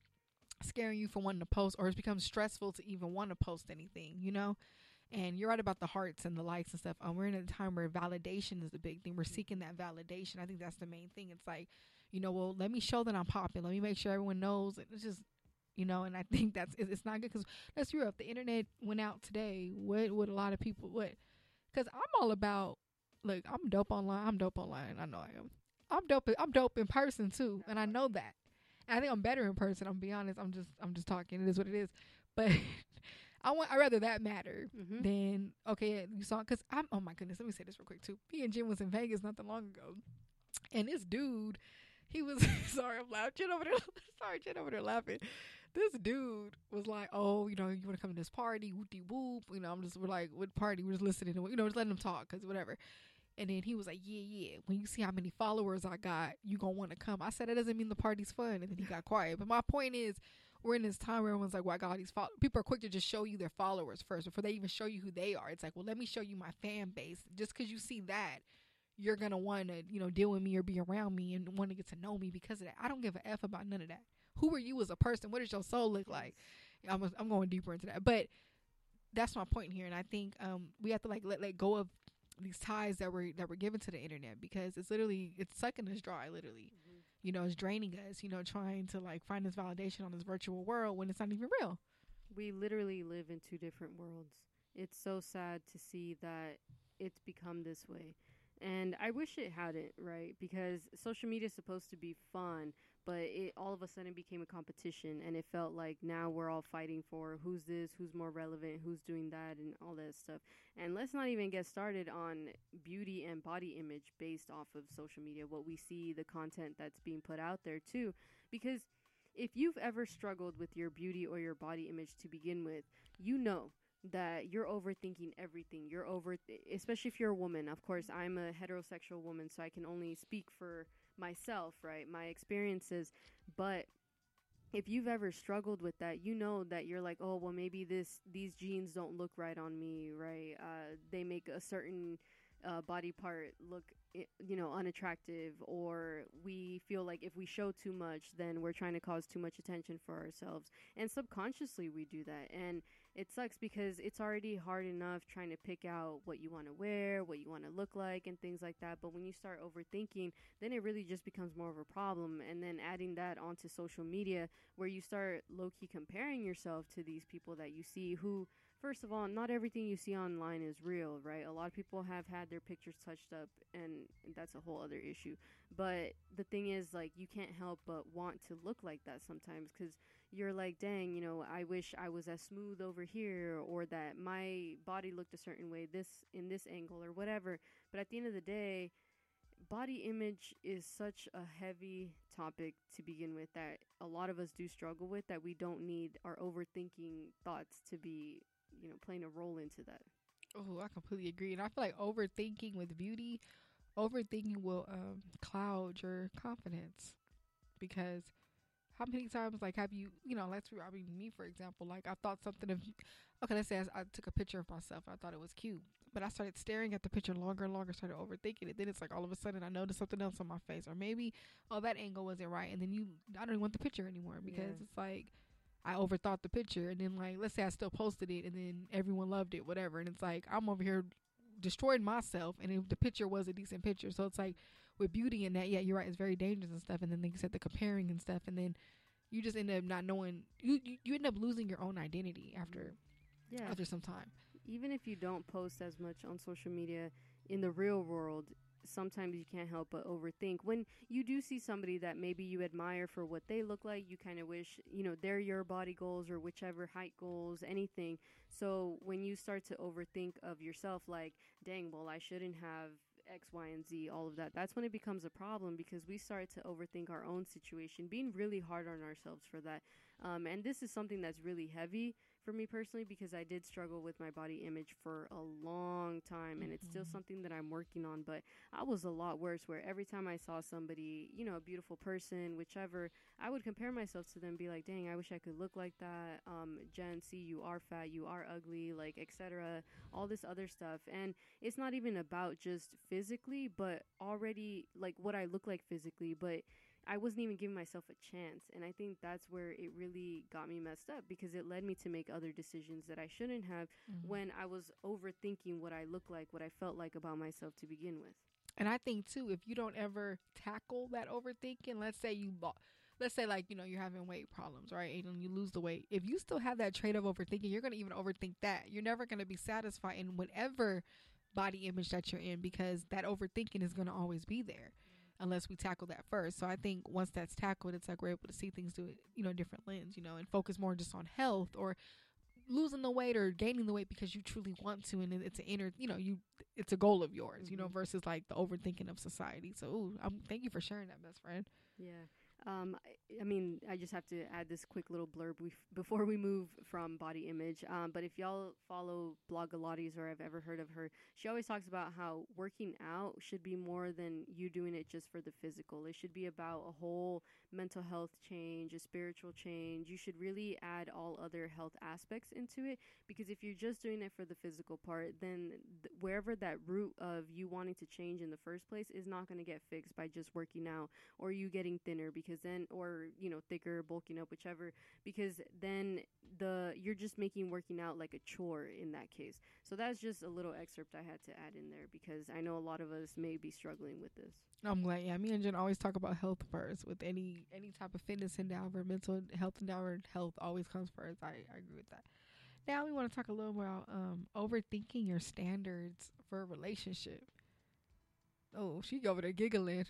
scaring you from wanting to post, or it's become stressful to even want to post anything, you know. And you're right about the hearts and the likes and stuff. Um, we're in a time where validation is the big thing. We're seeking that validation. I think that's the main thing. It's like, you know, well, let me show that I'm popping. Let me make sure everyone knows. And It's just, you know, and I (laughs) think that's it's it's not good because let's be real. If the internet went out today, what would a lot of people what? Because I'm all about. Look, I'm dope online. I'm dope online. I know I am. I'm dope. I'm dope in person too, and I know that. And I think I'm better in person. I'm be honest. I'm just I'm just talking. It is what it is. (laughs) But I want I rather that matter Mhm. than okay you saw because I'm oh my goodness let me say this real quick too. Me and Jen was in Vegas not that long ago, and this dude, he was (laughs) sorry I'm laughing Jen over there (laughs) sorry Jen over there laughing. This dude was like, oh, you know, you want to come to this party, whoop de whoop. You know, I'm just we're like, what party? We're just listening to, you know, just letting him talk because whatever. And then he was like, yeah, yeah. When you see how many followers I got, you gonna want to come. I said that doesn't mean the party's fun. And then he got quiet. But my point is, we're in this time where everyone's like, well, I got all these followers. People are quick to just show you their followers first before they even show you who they are. It's like, well, let me show you my fan base. Just because you see that, you're gonna want to, you know, deal with me or be around me and want to get to know me because of that. I don't give a f about none of that. Who are you as a person? What does your soul look like? I'm I'm going deeper into that, but that's my point here, and I think um we have to like let let go of these ties that were that were given to the internet because it's literally it's sucking us dry, literally. Mhm. You know, it's draining us. You know, trying to like find this validation on this virtual world when it's not even real. We literally live in two different worlds. It's so sad to see that it's become this way. And I wish it hadn't, right? Because social media is supposed to be fun, but it all of a sudden became a competition and it felt like now we're all fighting for who's this, who's more relevant, who's doing that and all that stuff. And let's not even get started on beauty and body image based off of social media, what we see, the content that's being put out there too. Because if you've ever struggled with your beauty or your body image to begin with, you know that you're overthinking everything. You're over, especially if you're a woman. Of course, I'm a heterosexual woman, so I can only speak for myself, right? My experiences. But if you've ever struggled with that, you know that you're like, oh, well, maybe this these jeans don't look right on me, right? Uh, they make a certain uh, body part look, you know, unattractive, or we feel like if we show too much, then we're trying to cause too much attention for ourselves, and subconsciously we do that, and it sucks because it's already hard enough trying to pick out what you want to wear, what you want to look like, and things like that. But when you start overthinking, then it really just becomes more of a problem. And then adding that onto social media, where you start low key comparing yourself to these people that you see who. First of all, not everything you see online is real, right? A lot of people have had their pictures touched up, and that's a whole other issue. But the thing is, like, you can't help but want to look like that sometimes because you're like, dang, you know, I wish I was as smooth over here or that my body looked a certain way this in this angle or whatever. But at the end of the day, body image is such a heavy topic to begin with that a lot of us do struggle with that we don't need our overthinking thoughts to be, you know, playing a role into that. Oh, I completely agree. And I feel like overthinking with beauty, overthinking will um, cloud your confidence. Because how many times like have you you know let's I mean me for example like I thought something of okay let's say I, I took a picture of myself. I thought it was cute. But I started staring at the picture longer and longer started overthinking it. Then it's like all of a sudden I noticed something else on my face. Or maybe oh that angle wasn't right. And then you I don't even want the picture anymore. Because Yeah. it's like I overthought the picture and then like let's say I still posted it and then everyone loved it whatever and it's like I'm over here destroyed myself and if the picture was a decent picture so it's like with beauty and that yeah you're right it's very dangerous and stuff and then like you said the comparing and stuff and then you just end up not knowing you you, you end up losing your own identity after Yeah. after some time even if you don't post as much on social media in the real world sometimes you can't help but overthink. When you do see somebody that maybe you admire for what they look like you kind of wish you know they're your body goals or whichever height goals anything. So when you start to overthink of yourself like dang well i shouldn't have x y and z all of that that's when it becomes a problem because we start to overthink our own situation being really hard on ourselves for that. Um, and this is something that's really heavy for me personally because I did struggle with my body image for a long time and it's still Mhm. something that I'm working on but I was a lot worse where every time I saw somebody, you know, a beautiful person, whichever, I would compare myself to them be like, "Dang, I wish I could look like that." Um Jen, see you are fat, you are ugly, like etc. all this other stuff. And it's not even about just physically, but already like what I look like physically, but I wasn't even giving myself a chance. And I think that's where it really got me messed up because it led me to make other decisions that I shouldn't have mm-hmm. when I was overthinking what I look like, what I felt like about myself to begin with. And I think too, if you don't ever tackle that overthinking, let's say you bought, let's say like you know you're having weight problems, right? And you lose the weight. If you still have that trait of overthinking, you're gonna even overthink that. You're never gonna be satisfied in whatever body image that you're in because that overthinking is gonna always be there unless we tackle that first. So I think once that's tackled, it's like we're able to see things through you know a different lens, you know, and focus more just on health or losing the weight or gaining the weight because you truly want to, and it's an inner, you know, you it's a goal of yours, you know, mm-hmm. versus like the overthinking of society. So, ooh, um, thank you for sharing that, best friend. Yeah. Um, I, I, mean, I just have to add this quick little blurb (laughs) before we move from body image. Um, but if y'all follow Blogilates or have ever heard of her, she always talks about how working out should be more than you doing it just for the physical. It should be about a whole mental health change, a spiritual change. You should really add all other health aspects into it because if you're just doing it for the physical part, then th- wherever that root of you wanting to change in the first place is not going to get fixed by just working out or you getting thinner because then or you know thicker, bulking up, whichever because then the you're just making working out like a chore in that case. So that's just a little excerpt I had to add in there because I know a lot of us may be struggling with this. I'm glad. Yeah, me and Jen always talk about health first with any any type of fitness endeavor, mental health endeavor. Health always comes first. I, I agree with that. Now we want to talk a little more about um, overthinking your standards for a relationship. Oh, she over there giggling.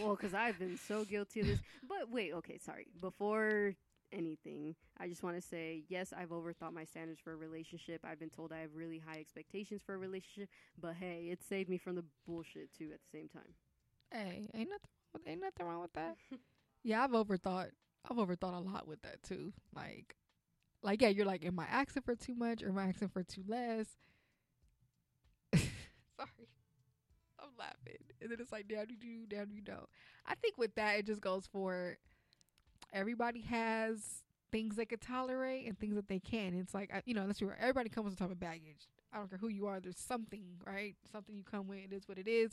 Well, because I've been so (laughs) guilty of this. But wait, okay, sorry. Before anything, I just want to say yes, I've overthought my standards for a relationship. I've been told I have really high expectations for a relationship, but hey, it saved me from the bullshit too at the same time. Hey, ain't nothing, ain't nothing wrong with that. (laughs) yeah, I've overthought. I've overthought a lot with that too. Like, like yeah, you're like, am I asking for too much or am I asking for too less? (laughs) Sorry, I'm laughing, and then it's like, down you do, down you don't. I think with that, it just goes for everybody has things they could tolerate and things that they can. It's like you know, let's be Everybody comes with a type of baggage. I don't care who you are. There's something, right? Something you come with. It is what it is.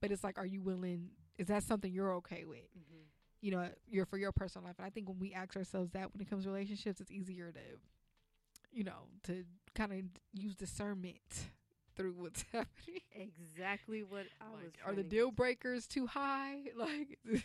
But it's like, are you willing? Is that something you're okay with? Mm-hmm. You know, you're for your personal life. And I think when we ask ourselves that when it comes to relationships, it's easier to, you know, to kind of use discernment through what's (laughs) happening. Exactly what I like, was. Are the deal breakers too high? (laughs) Like (laughs)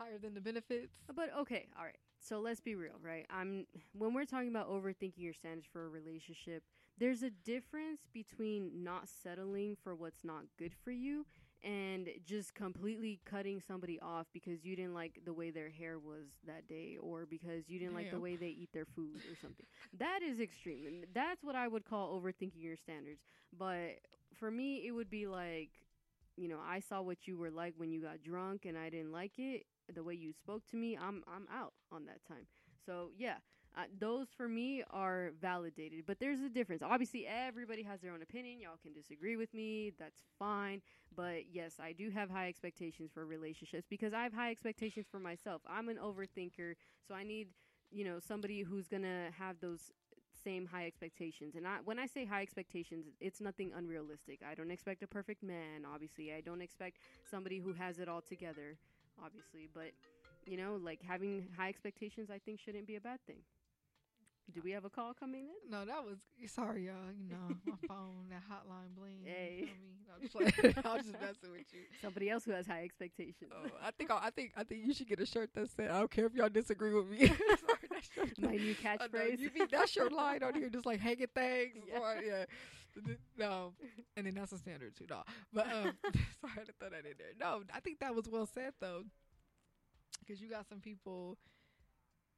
higher than the benefits? But okay, all right. So let's be real, right? I'm when we're talking about overthinking your standards for a relationship, there's a difference between not settling for what's not good for you and just completely cutting somebody off because you didn't like the way their hair was that day or because you didn't Damn. like the way they eat their food or something. that is extreme. And that's what I would call overthinking your standards. But for me, it would be like, you know, I saw what you were like when you got drunk and I didn't like it. The way you spoke to me, I'm I'm out on that time. So, yeah, uh, those for me are validated, but there's a difference. Obviously, everybody has their own opinion. Y'all can disagree with me. That's fine. But yes, I do have high expectations for relationships because I have high expectations for myself. I'm an overthinker, so I need, you know, somebody who's going to have those same high expectations. And I, when I say high expectations, it's nothing unrealistic. I don't expect a perfect man, obviously. I don't expect somebody who has it all together, obviously. But, you know, like having high expectations, I think shouldn't be a bad thing. Do we have a call coming in? No, that was sorry, y'all. You know, (laughs) my phone, that hotline bling. Hey, you know I, was I was just messing with you. Somebody else who has high expectations. Oh, I think I, I think I think you should get a shirt that says, "I don't care if y'all disagree with me." (laughs) sorry, (laughs) my new catchphrase. you be that's your line on here, just like hanging things. Yeah. Or, yeah. No, and then that's a standard too. No, but um, sorry to throw that in there. No, I think that was well said though, because you got some people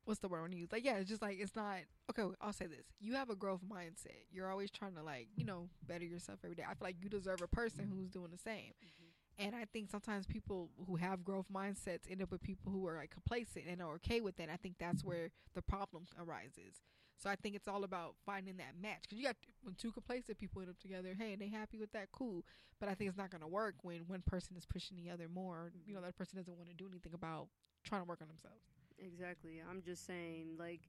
what's the word when you use like yeah it's just like it's not okay i'll say this. You have a growth mindset. You're always trying to like you know better yourself every day. I feel like you deserve a person who's doing the same. Mm-hmm. and i think sometimes people who have growth mindsets end up with people who are like complacent and are okay with it i think that's where the problem arises. So i think it's all about finding that match. Because you got when two complacent people end up together hey and they happy with that cool. But i think it's not going to work when one person is pushing the other more. You know that person doesn't want to do anything about trying to work on themselves Exactly. I'm just saying, like,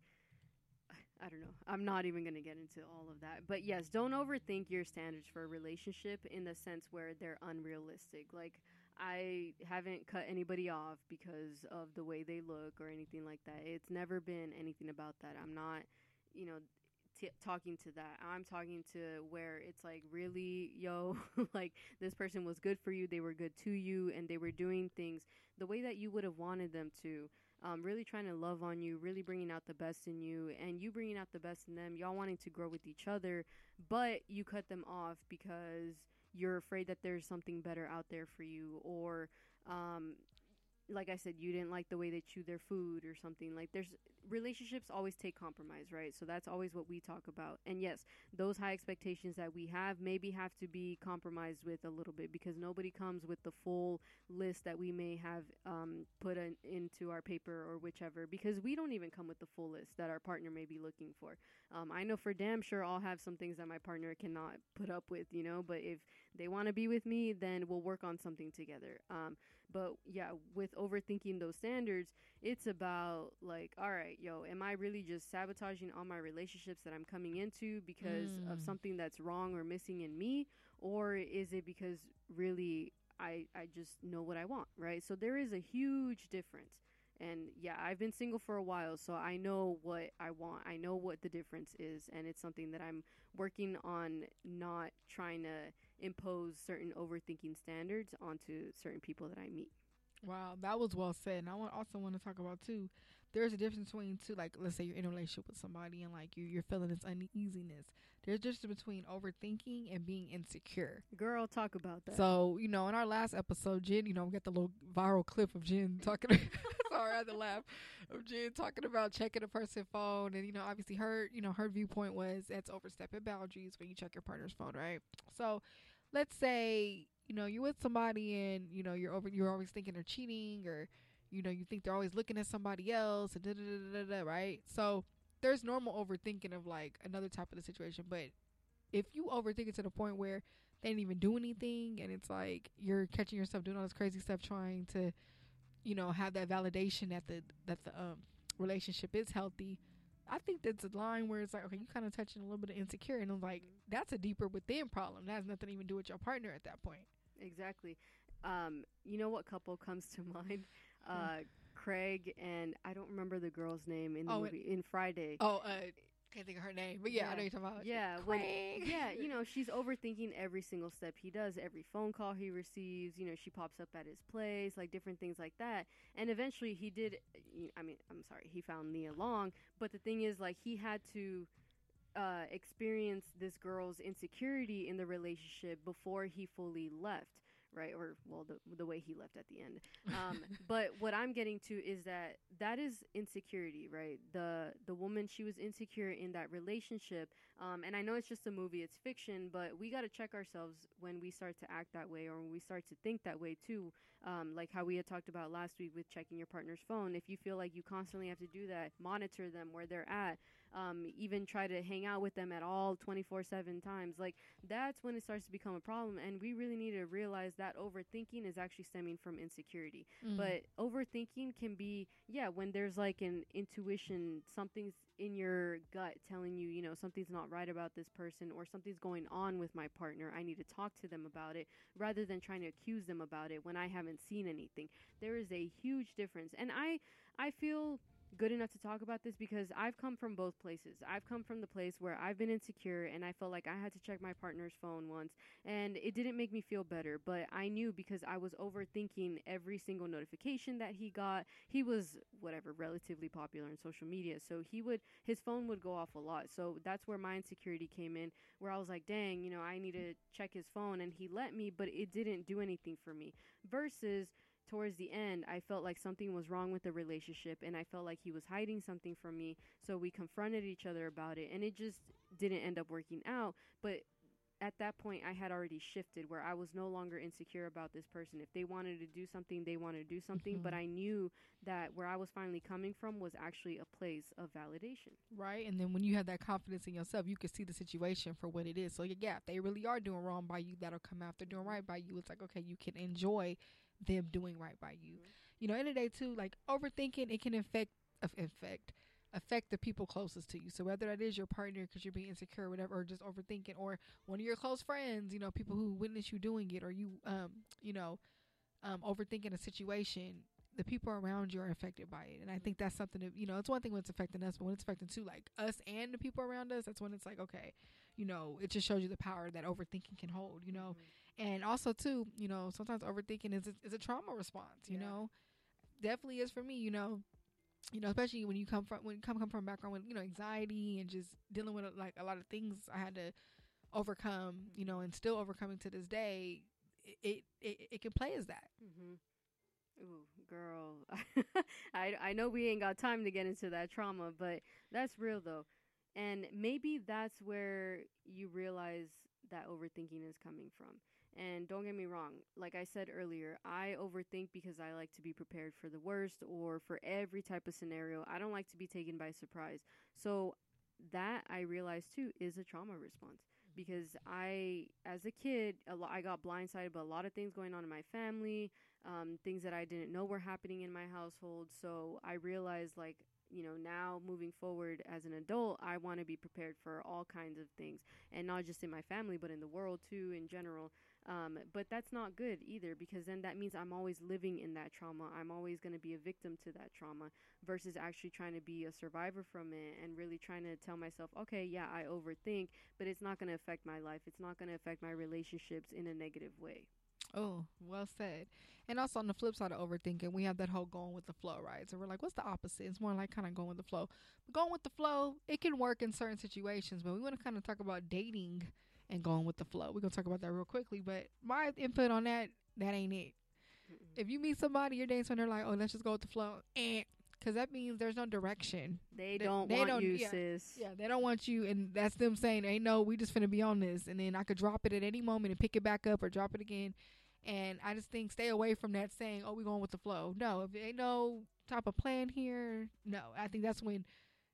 I don't know. I'm not even going to get into all of that. But yes, don't overthink your standards for a relationship in the sense where they're unrealistic. Like, I haven't cut anybody off because of the way they look or anything like that. It's never been anything about that. I'm not, you know, t- talking to that. I'm talking to where it's like, really, yo, (laughs) like this person was good for you. They were good to you and they were doing things the way that you would have wanted them to um, really trying to love on you, really bringing out the best in you, and you bringing out the best in them, y'all wanting to grow with each other, but you cut them off because you're afraid that there's something better out there for you, or um, like I said, you didn't like the way they chew their food or something. Like there's relationships always take compromise, right? So that's always what we talk about. And yes, those high expectations that we have maybe have to be compromised with a little bit because nobody comes with the full list that we may have um, put in, into our paper or whichever because we don't even come with the full list that our partner may be looking for. Um, I know for damn sure I'll have some things that my partner cannot put up with, you know, but if they want to be with me, then we'll work on something together. Um, but yeah, with overthinking those standards, it's about like, all right, yo, am I really just sabotaging all my relationships that I'm coming into because mm. of something that's wrong or missing in me? Or is it because really I, I just know what I want, right? So there is a huge difference. And yeah, I've been single for a while, so I know what I want. I know what the difference is, and it's something that I'm working on not trying to impose certain overthinking standards onto certain people that I meet. Wow, that was well said. And I want, also want to talk about too. There's a difference between two, like let's say you're in a relationship with somebody and like you you're feeling this uneasiness. There's a difference between overthinking and being insecure. Girl, talk about that. So you know, in our last episode, Jen, you know, we got the little viral clip of Jen talking. (laughs) I had to laugh. Of Jen talking about checking a person's phone, and you know, obviously her, you know, her viewpoint was that's overstepping boundaries when you check your partner's phone, right? So let's say you know you're with somebody and you know you're over you're always thinking they're cheating or you know you think they're always looking at somebody else and da da da da da right so there's normal overthinking of like another type of the situation but if you overthink it to the point where they didn't even do anything and it's like you're catching yourself doing all this crazy stuff trying to you know have that validation that the that the um relationship is healthy I think that's a line where it's like, okay, you kind of touching a little bit of insecure, and I'm like, that's a deeper within problem. That has nothing to even do with your partner at that point. Exactly. Um, you know what couple comes to (laughs) mind? Uh, Craig and I don't remember the girl's name in the oh, movie in Friday. Oh, uh, can't think of her name, but yeah, yeah. I know you're talking about. Yeah, when, yeah, you know, she's (laughs) overthinking every single step he does, every phone call he receives. You know, she pops up at his place, like different things like that. And eventually, he did. I mean, I'm sorry, he found Nia Long, but the thing is, like, he had to uh, experience this girl's insecurity in the relationship before he fully left right? Or well, the the way he left at the end. Um, (laughs) but what I'm getting to is that that is insecurity, right? The the woman she was insecure in that relationship, um, and I know it's just a movie, it's fiction, but we got to check ourselves when we start to act that way or when we start to think that way too. Um, like how we had talked about last week with checking your partner's phone. If you feel like you constantly have to do that, monitor them where they're at um, even try to hang out with them at all 24 7 times. Like, that's when it starts to become a problem. And we really need to realize that overthinking is actually stemming from insecurity. Mm. But overthinking can be, yeah, when there's like an intuition, something's in your gut telling you, you know, something's not right about this person or something's going on with my partner. I need to talk to them about it rather than trying to accuse them about it when I haven't seen anything. There is a huge difference. And I I feel good enough to talk about this because I've come from both places. I've come from the place where I've been insecure and I felt like I had to check my partner's phone once and it didn't make me feel better, but I knew because I was overthinking every single notification that he got. He was whatever relatively popular on social media, so he would his phone would go off a lot. So that's where my insecurity came in where I was like, "Dang, you know, I need to check his phone." And he let me, but it didn't do anything for me. Versus towards the end, I felt like something was wrong with the relationship and I felt like he was hiding something from me. So we confronted each other about it and it just didn't end up working out. But at that point, I had already shifted where I was no longer insecure about this person. If they wanted to do something, they wanted to do something. Mm-hmm. But I knew that where I was finally coming from was actually a place of validation. Right. And then when you have that confidence in yourself, you can see the situation for what it is. So, yeah, if they really are doing wrong by you, that'll come after doing right by you. It's like, okay, you can enjoy them doing right by you. Mm-hmm. You know, in the day too, like overthinking, it can affect affect affect the people closest to you. So whether that is your partner because you're being insecure, or whatever, or just overthinking, or one of your close friends, you know, people who witness you doing it, or you, um, you know, um, overthinking a situation, the people around you are affected by it. And I think that's something that, you know, it's one thing when it's affecting us, but when it's affecting too, like us and the people around us, that's when it's like, okay, you know, it just shows you the power that overthinking can hold, you know. Mm-hmm and also too you know sometimes overthinking is a, is a trauma response you yeah. know definitely is for me you know you know especially when you come from when you come come from a background with you know anxiety and just dealing with like a lot of things i had to overcome you know and still overcoming to this day it it, it, it can play as that mm-hmm. Ooh, girl. (laughs) I I know we ain't got time to get into that trauma, but that's real though. And maybe that's where you realize that overthinking is coming from. And don't get me wrong, like I said earlier, I overthink because I like to be prepared for the worst or for every type of scenario. I don't like to be taken by surprise. So that I realize too is a trauma response because I, as a kid, a I got blindsided by a lot of things going on in my family, um, things that I didn't know were happening in my household. So I realized, like, you know, now moving forward as an adult, I want to be prepared for all kinds of things, and not just in my family, but in the world too, in general. Um, but that's not good either because then that means I'm always living in that trauma. I'm always going to be a victim to that trauma versus actually trying to be a survivor from it and really trying to tell myself, okay, yeah, I overthink, but it's not going to affect my life. It's not going to affect my relationships in a negative way. Oh, well said. And also on the flip side of overthinking, we have that whole going with the flow, right? So we're like, what's the opposite? It's more like kind of going with the flow. But going with the flow, it can work in certain situations, but we want to kind of talk about dating and going with the flow. We're gonna talk about that real quickly. But my input on that, that ain't it. Mm-mm. If you meet somebody, you're dating someone, they're like, oh, let's just go with the flow, and because that means there's no direction. They, They- don't they want don't- you, yeah. sis. Yeah, they don't want you, and that's them saying, "Hey, no, we just finna be on this," and then I could drop it at any moment and pick it back up or drop it again. And I just think stay away from that saying, "Oh, we going with the flow." No, if there ain't no type of plan here, no. I think that's when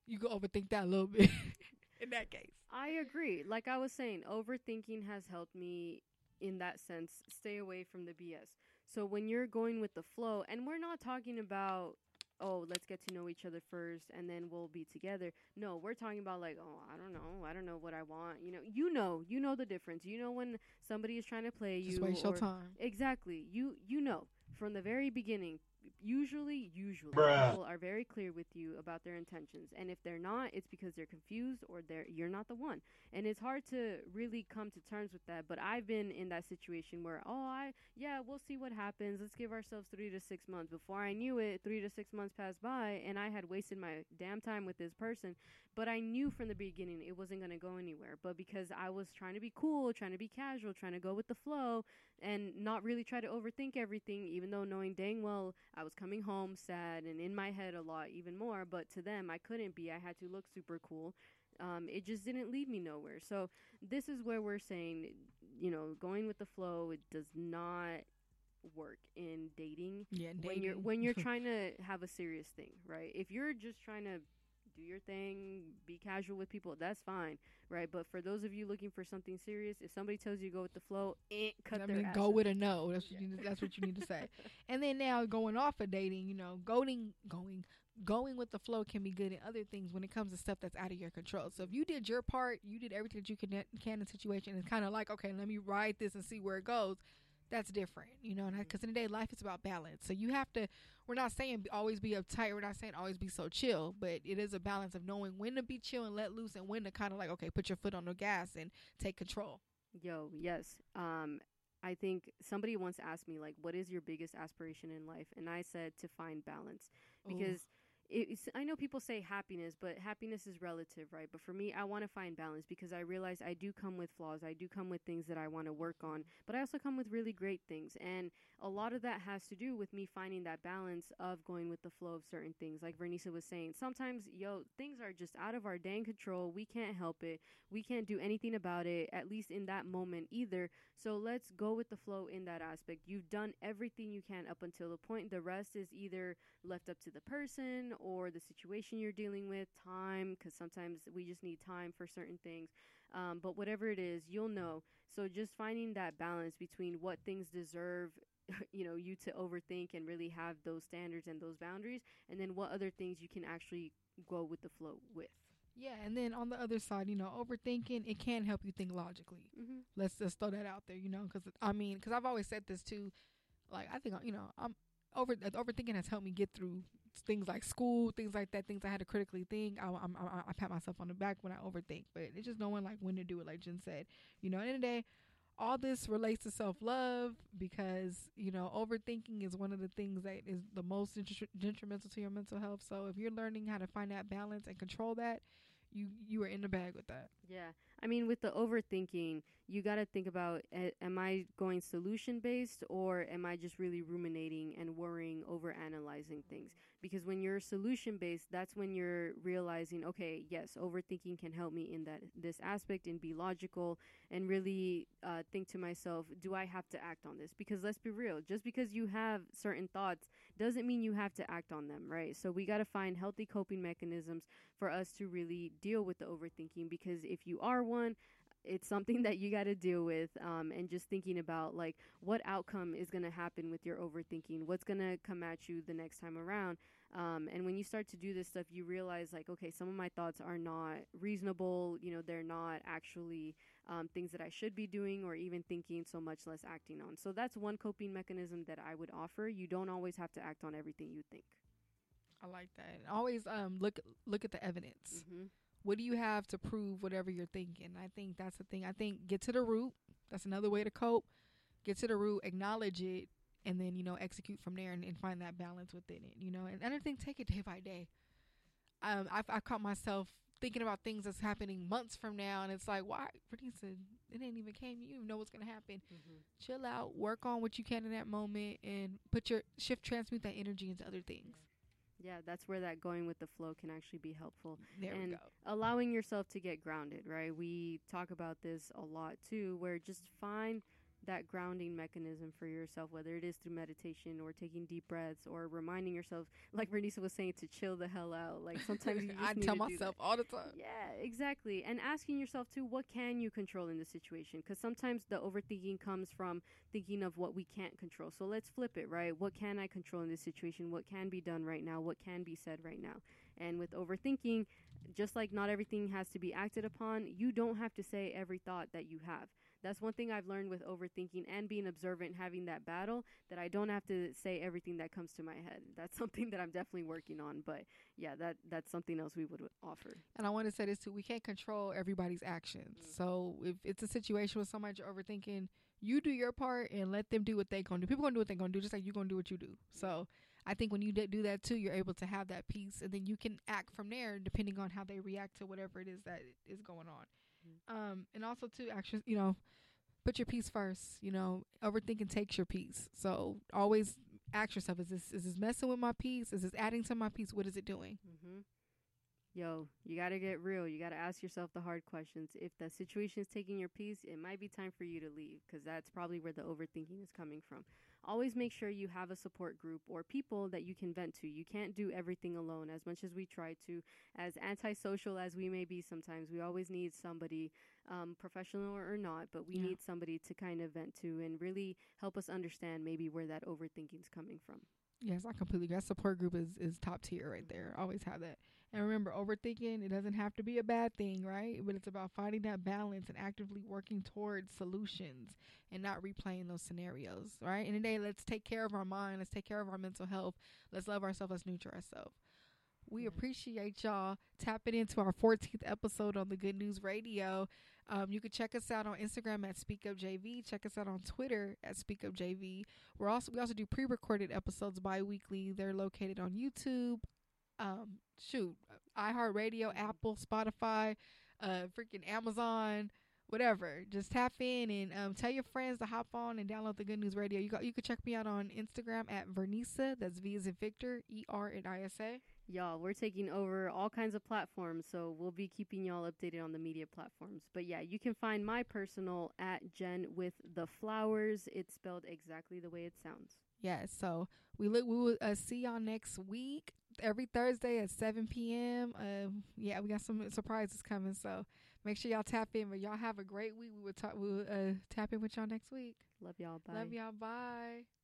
you go overthink that a little bit. (laughs) (laughs) in that case, I agree. Like I was saying, overthinking has helped me in that sense stay away from the BS. So when you're going with the flow, and we're not talking about oh, let's get to know each other first and then we'll be together. No, we're talking about like, oh, I don't know. I don't know what I want. You know, you know, you know the difference. You know when somebody is trying to play just you waste your time. Exactly. You you know from the very beginning. Usually, usually Bruh. people are very clear with you about their intentions, and if they're not, it's because they're confused or they're you're not the one. And it's hard to really come to terms with that. But I've been in that situation where, oh, I yeah, we'll see what happens. Let's give ourselves three to six months. Before I knew it, three to six months passed by, and I had wasted my damn time with this person. But I knew from the beginning it wasn't gonna go anywhere. But because I was trying to be cool, trying to be casual, trying to go with the flow, and not really try to overthink everything, even though knowing dang well I was coming home sad and in my head a lot, even more. But to them, I couldn't be. I had to look super cool. Um, it just didn't lead me nowhere. So this is where we're saying, you know, going with the flow, it does not work in dating Yeah, when you're dating. when you're (laughs) trying to have a serious thing, right? If you're just trying to do your thing, be casual with people, that's fine, right? But for those of you looking for something serious, if somebody tells you to go with the flow, eh, cut I their mean, ass go up. with a no. That's what Yeah. you need, that's what you need to say. (laughs) And then now going off of dating, you know, going going going with the flow can be good in other things when it comes to stuff that's out of your control. So if you did your part, you did everything that you can can in the situation, It's kind of like, okay, let me ride this and see where it goes. That's different, you know, because in the day life is about balance. So you have to. We're not saying always be uptight. We're not saying always be so chill, but it is a balance of knowing when to be chill and let loose, and when to kind of like, okay, put your foot on the gas and take control. Yo, yes. Um, I think somebody once asked me like, "What is your biggest aspiration in life?" And I said to find balance Ooh. It's, I know people say happiness, but happiness is relative, right? But for me, I want to find balance because I realize I do come with flaws. I do come with things that I want to work on, but I also come with really great things. And a lot of that has to do with me finding that balance of going with the flow of certain things. Like Vernisa was saying, sometimes, yo, things are just out of our dang control. We can't help it. We can't do anything about it, at least in that moment either. So let's go with the flow in that aspect. You've done everything you can up until the point. The rest is either left up to the person or the situation you're dealing with, time, because sometimes we just need time for certain things. Um, but whatever it is, you'll know. So just finding that balance between what things deserve. (laughs) You know, you to overthink and really have those standards and those boundaries, and then what other things you can actually go with the flow with. Yeah, and then on the other side, you know, overthinking it can help you think logically. Mm-hmm. Let's just throw that out there, you know, because I mean, because I've always said this too. Like I think you know, I'm over uh, overthinking has helped me get through things like school, things like that, things I had to critically think. I, I, I pat myself on the back when I overthink, but it's just knowing like when to do it. Like Jen said, you know, at the end of the day, all this relates to self love because you know overthinking is one of the things that is the most detri- detrimental to your mental health. So if you're learning how to find that balance and control that, you you were in the bag with that. Yeah. I mean, with the overthinking, you got to think about am I going solution based or am I just really ruminating and worrying over analyzing things? Because when you're solution based, that's when you're realizing, okay, yes, overthinking can help me in that this aspect and be logical and really uh, think to myself, do I have to act on this? Because let's be real, just because you have certain thoughts doesn't mean you have to act on them, right? So we got to find healthy coping mechanisms for us to really deal with the overthinking because if you are one, it's something (laughs) that you got to deal with um, and just thinking about like what outcome is going to happen with your overthinking what's going to come at you the next time around um, and when you start to do this stuff you realize like okay some of my thoughts are not reasonable you know they're not actually um, things that i should be doing or even thinking so much less acting on so that's one coping mechanism that i would offer you don't always have to act on everything you think I like that. Always um look look at the evidence. mm-hmm. What do you have to prove whatever you're thinking? I think that's the thing. I think get to the root. That's another way to cope. Get to the root, acknowledge it, and then you know execute from there and, and find that balance within it. You know, and another thing, take it day by day. Um, I've I caught myself thinking about things that's happening months from now, and it's like, why, Renisa, it ain't even came. You even know what's gonna happen. Mm-hmm. Chill out, work on what you can in that moment, and put your shift transmute that energy into other things. yeah that's where that going with the flow can actually be helpful There we And go. allowing yourself to get grounded, right? We talk about this a lot too, where just find that grounding mechanism for yourself, whether it is through meditation or taking deep breaths or reminding yourself, like Renisa was saying, to chill the hell out. Like sometimes you (laughs) just I tell myself all the time. Yeah, exactly. And asking yourself too, what can you control in the situation? Because sometimes the overthinking comes from thinking of what we can't control. So let's flip it, right? What can I control in this situation? What can be done right now? What can be said right now? And with overthinking, just like not everything has to be acted upon, you don't have to say every thought that you have. That's one thing I've learned with overthinking and being observant, having that battle, that I don't have to say everything that comes to my head. That's (laughs) something that I'm definitely working on. But yeah, that that's something else we would offer. And I want to say this too: we can't control everybody's actions. Mm. So if it's a situation with somebody you're overthinking, you do your part and let them do what they're gonna do. People gonna do what they're gonna do, just like you're gonna do what you do. So I think when you do that too, you're able to have that peace, and then you can act from there depending on how they react to whatever it is that is going on. Um, and also too, actually, you know, put your peace first. You know, overthinking takes your peace. So always ask yourself: Is this is this messing with my peace? Is this adding to my peace? What is it doing? Mm-hmm. Yo, you got to get real. You got to ask yourself the hard questions. If the situation is taking your peace, it might be time for you to leave because that's probably where the overthinking is coming from. Always make sure you have a support group or people that you can vent to. You can't do everything alone as much as we try to. As antisocial as we may be sometimes, we always need somebody, um, professional or not, but we Yeah. need somebody to kind of vent to and really help us understand maybe where that overthinking is coming from. Yes, I completely agree. That support group is is top tier right there. Always have that. And remember, overthinking it doesn't have to be a bad thing, right? But it's about finding that balance and actively working towards solutions and not replaying those scenarios, right? And today, let's take care of our mind. Let's take care of our mental health. Let's love ourselves. Let's nurture ourselves. We appreciate y'all tapping into our 14th episode on the Good News Radio. Um, you can check us out on Instagram at Speak Up JV. Check us out on Twitter at Speak Up JV. We're also we also do pre-recorded episodes bi-weekly. They're located on YouTube. Um, shoot, iHeartRadio, Apple, Spotify, uh, freaking Amazon, whatever. Just tap in and um, tell your friends to hop on and download the Good News Radio. You got you can check me out on Instagram at Vernisa. That's V as in Victor, E R and I S A. Y'all, we're taking over all kinds of platforms, so we'll be keeping y'all updated on the media platforms. But yeah, you can find my personal at Jen with the flowers. It's spelled exactly the way it sounds. Yes. So we look. We will uh, see y'all next week, every Thursday at seven p.m. Uh, yeah, we got some surprises coming. So make sure y'all tap in. But y'all have a great week. We will talk. We will uh, tap in with y'all next week. Love y'all. Bye. Love y'all. Bye.